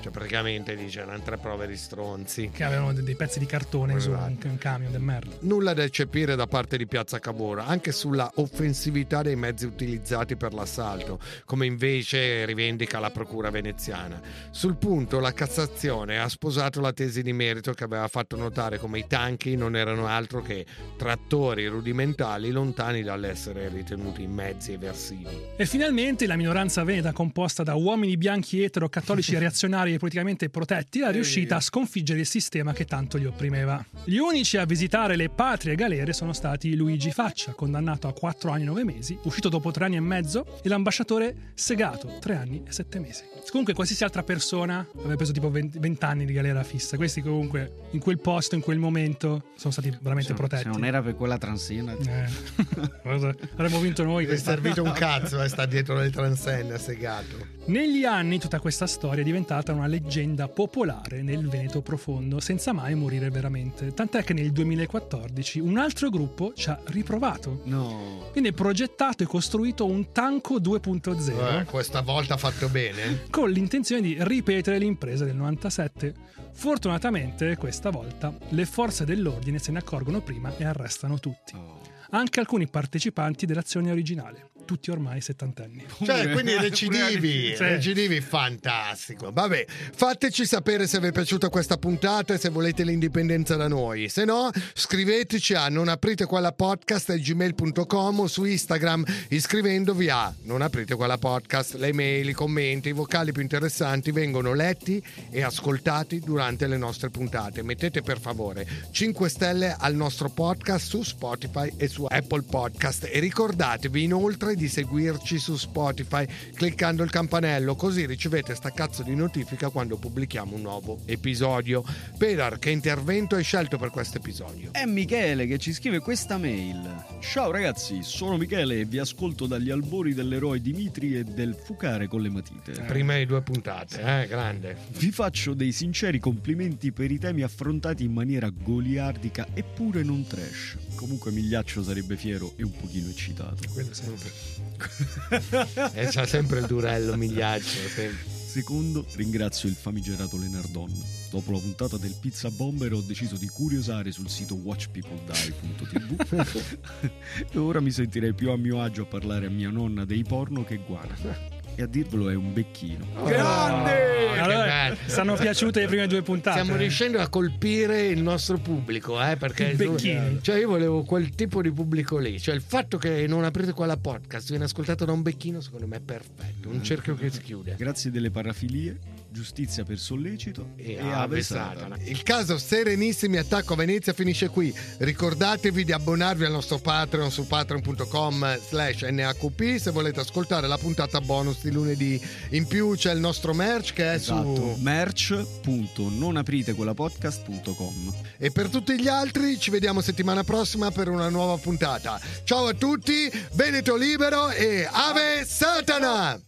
[SPEAKER 3] Cioè praticamente dice erano tre prove di stronzi.
[SPEAKER 2] Che avevano dei pezzi di cartone su
[SPEAKER 3] Esatto.
[SPEAKER 2] un, un camion del merda.
[SPEAKER 3] Nulla da eccepire da parte di Piazza Cavour, anche sulla offensività dei mezzi utilizzati per l'assalto, come invece rivendica la Procura veneziana. Sul punto la Cassazione ha sposato la tesi di merito che aveva fatto notare come i tanchi non erano altro che trattori rudimentali lontani dall'essere ritenuti mezzi eversivi.
[SPEAKER 2] E finalmente la minoranza veneta composta da uomini bianchi etero, cattolici reazionari e politicamente protetti è riuscita a sconfiggere il sistema che tanto li opprimeva. Gli unici a visitare le patrie galere sono stati Luigi Faccia, condannato a 4 anni e 9 mesi, uscito dopo 3 anni e mezzo, e l'ambasciatore Segato, 3 anni e 7 mesi. Comunque qualsiasi altra persona aveva preso tipo 20, 20 anni di galera fissa. Questi comunque in quel posto, in quel momento, sono stati veramente
[SPEAKER 5] Se,
[SPEAKER 2] protetti.
[SPEAKER 5] se non era per quella transina.
[SPEAKER 2] Eh. Avremmo vinto noi.
[SPEAKER 3] È servito un cazzo a sta dietro del transenna segato.
[SPEAKER 2] Negli anni tutta questa storia è diventata una leggenda popolare nel Veneto profondo, senza mai morire veramente. Tant'è che nel 2014 un altro gruppo ci ha riprovato.
[SPEAKER 5] No.
[SPEAKER 2] Viene progettato e costruito un Tanco 2.0
[SPEAKER 3] Eh, questa volta fatto bene.
[SPEAKER 2] con l'intenzione di ripetere l'impresa del 97. Fortunatamente, questa volta, le forze dell'ordine se ne accorgono prima e arrestano tutti. Anche alcuni partecipanti dell'azione originale, tutti ormai settantenni.
[SPEAKER 3] Cioè, quindi recidivi,
[SPEAKER 2] Sì.
[SPEAKER 3] recidivi fantastico. Vabbè, fateci sapere se vi è piaciuta questa puntata e se volete l'indipendenza da noi. Se no, scriveteci a non aprite quella podcast gmail.com o su Instagram iscrivendovi a non aprite quella podcast. Le mail, i commenti, i vocali più interessanti vengono letti e ascoltati durante le nostre puntate. Mettete per favore 5 stelle al nostro podcast su Spotify e su Apple Podcast e ricordatevi inoltre di seguirci su Spotify cliccando il campanello così ricevete sta cazzo di notifica quando pubblichiamo un nuovo episodio. Pedar, che intervento hai scelto per questo episodio?
[SPEAKER 5] È Michele che ci scrive questa mail. Ciao ragazzi, sono Michele e vi ascolto dagli albori dell'eroe Dimitri e del fucare con le matite.
[SPEAKER 3] Prima di due puntate, eh, grande.
[SPEAKER 5] Vi faccio dei sinceri complimenti per i temi affrontati in maniera goliardica eppure non trash. Comunque Migliaccio sarebbe fiero e un pochino eccitato.
[SPEAKER 2] Quello sempre.
[SPEAKER 3] E c'ha sempre il durello migliaccio. sempre.
[SPEAKER 5] Secondo, ringrazio il famigerato Lenardon. Dopo la puntata del Pizza Bomber ho deciso di curiosare sul sito watchpeopledie.tv e ora mi sentirei più a mio agio a parlare a mia nonna dei porno che guarda. E a dirvelo è un becchino.
[SPEAKER 3] Grande!
[SPEAKER 2] Allora,
[SPEAKER 3] bello.
[SPEAKER 2] stanno piaciute le prime due puntate.
[SPEAKER 3] Stiamo riuscendo a colpire il nostro pubblico, eh, perché
[SPEAKER 2] becchini.
[SPEAKER 3] Cioè, io volevo quel tipo di pubblico lì. Cioè, il fatto che non aprite quella podcast viene ascoltato da un becchino, secondo me è perfetto. Un cerchio che si chiude.
[SPEAKER 5] Grazie delle parafilie, giustizia per sollecito e,
[SPEAKER 3] E
[SPEAKER 5] Ave
[SPEAKER 3] Satana. Il caso Serenissimi Attacco a Venezia finisce qui. Ricordatevi di abbonarvi al nostro Patreon su patreon.com slash NHP se volete ascoltare la puntata bonus di lunedì. In più c'è il nostro merch che è
[SPEAKER 5] Esatto,
[SPEAKER 3] su...
[SPEAKER 5] merch.nonapritquellapodcast.com
[SPEAKER 3] E per tutti gli altri ci vediamo settimana prossima per una nuova puntata. Ciao a tutti, Veneto libero e Ave Satana!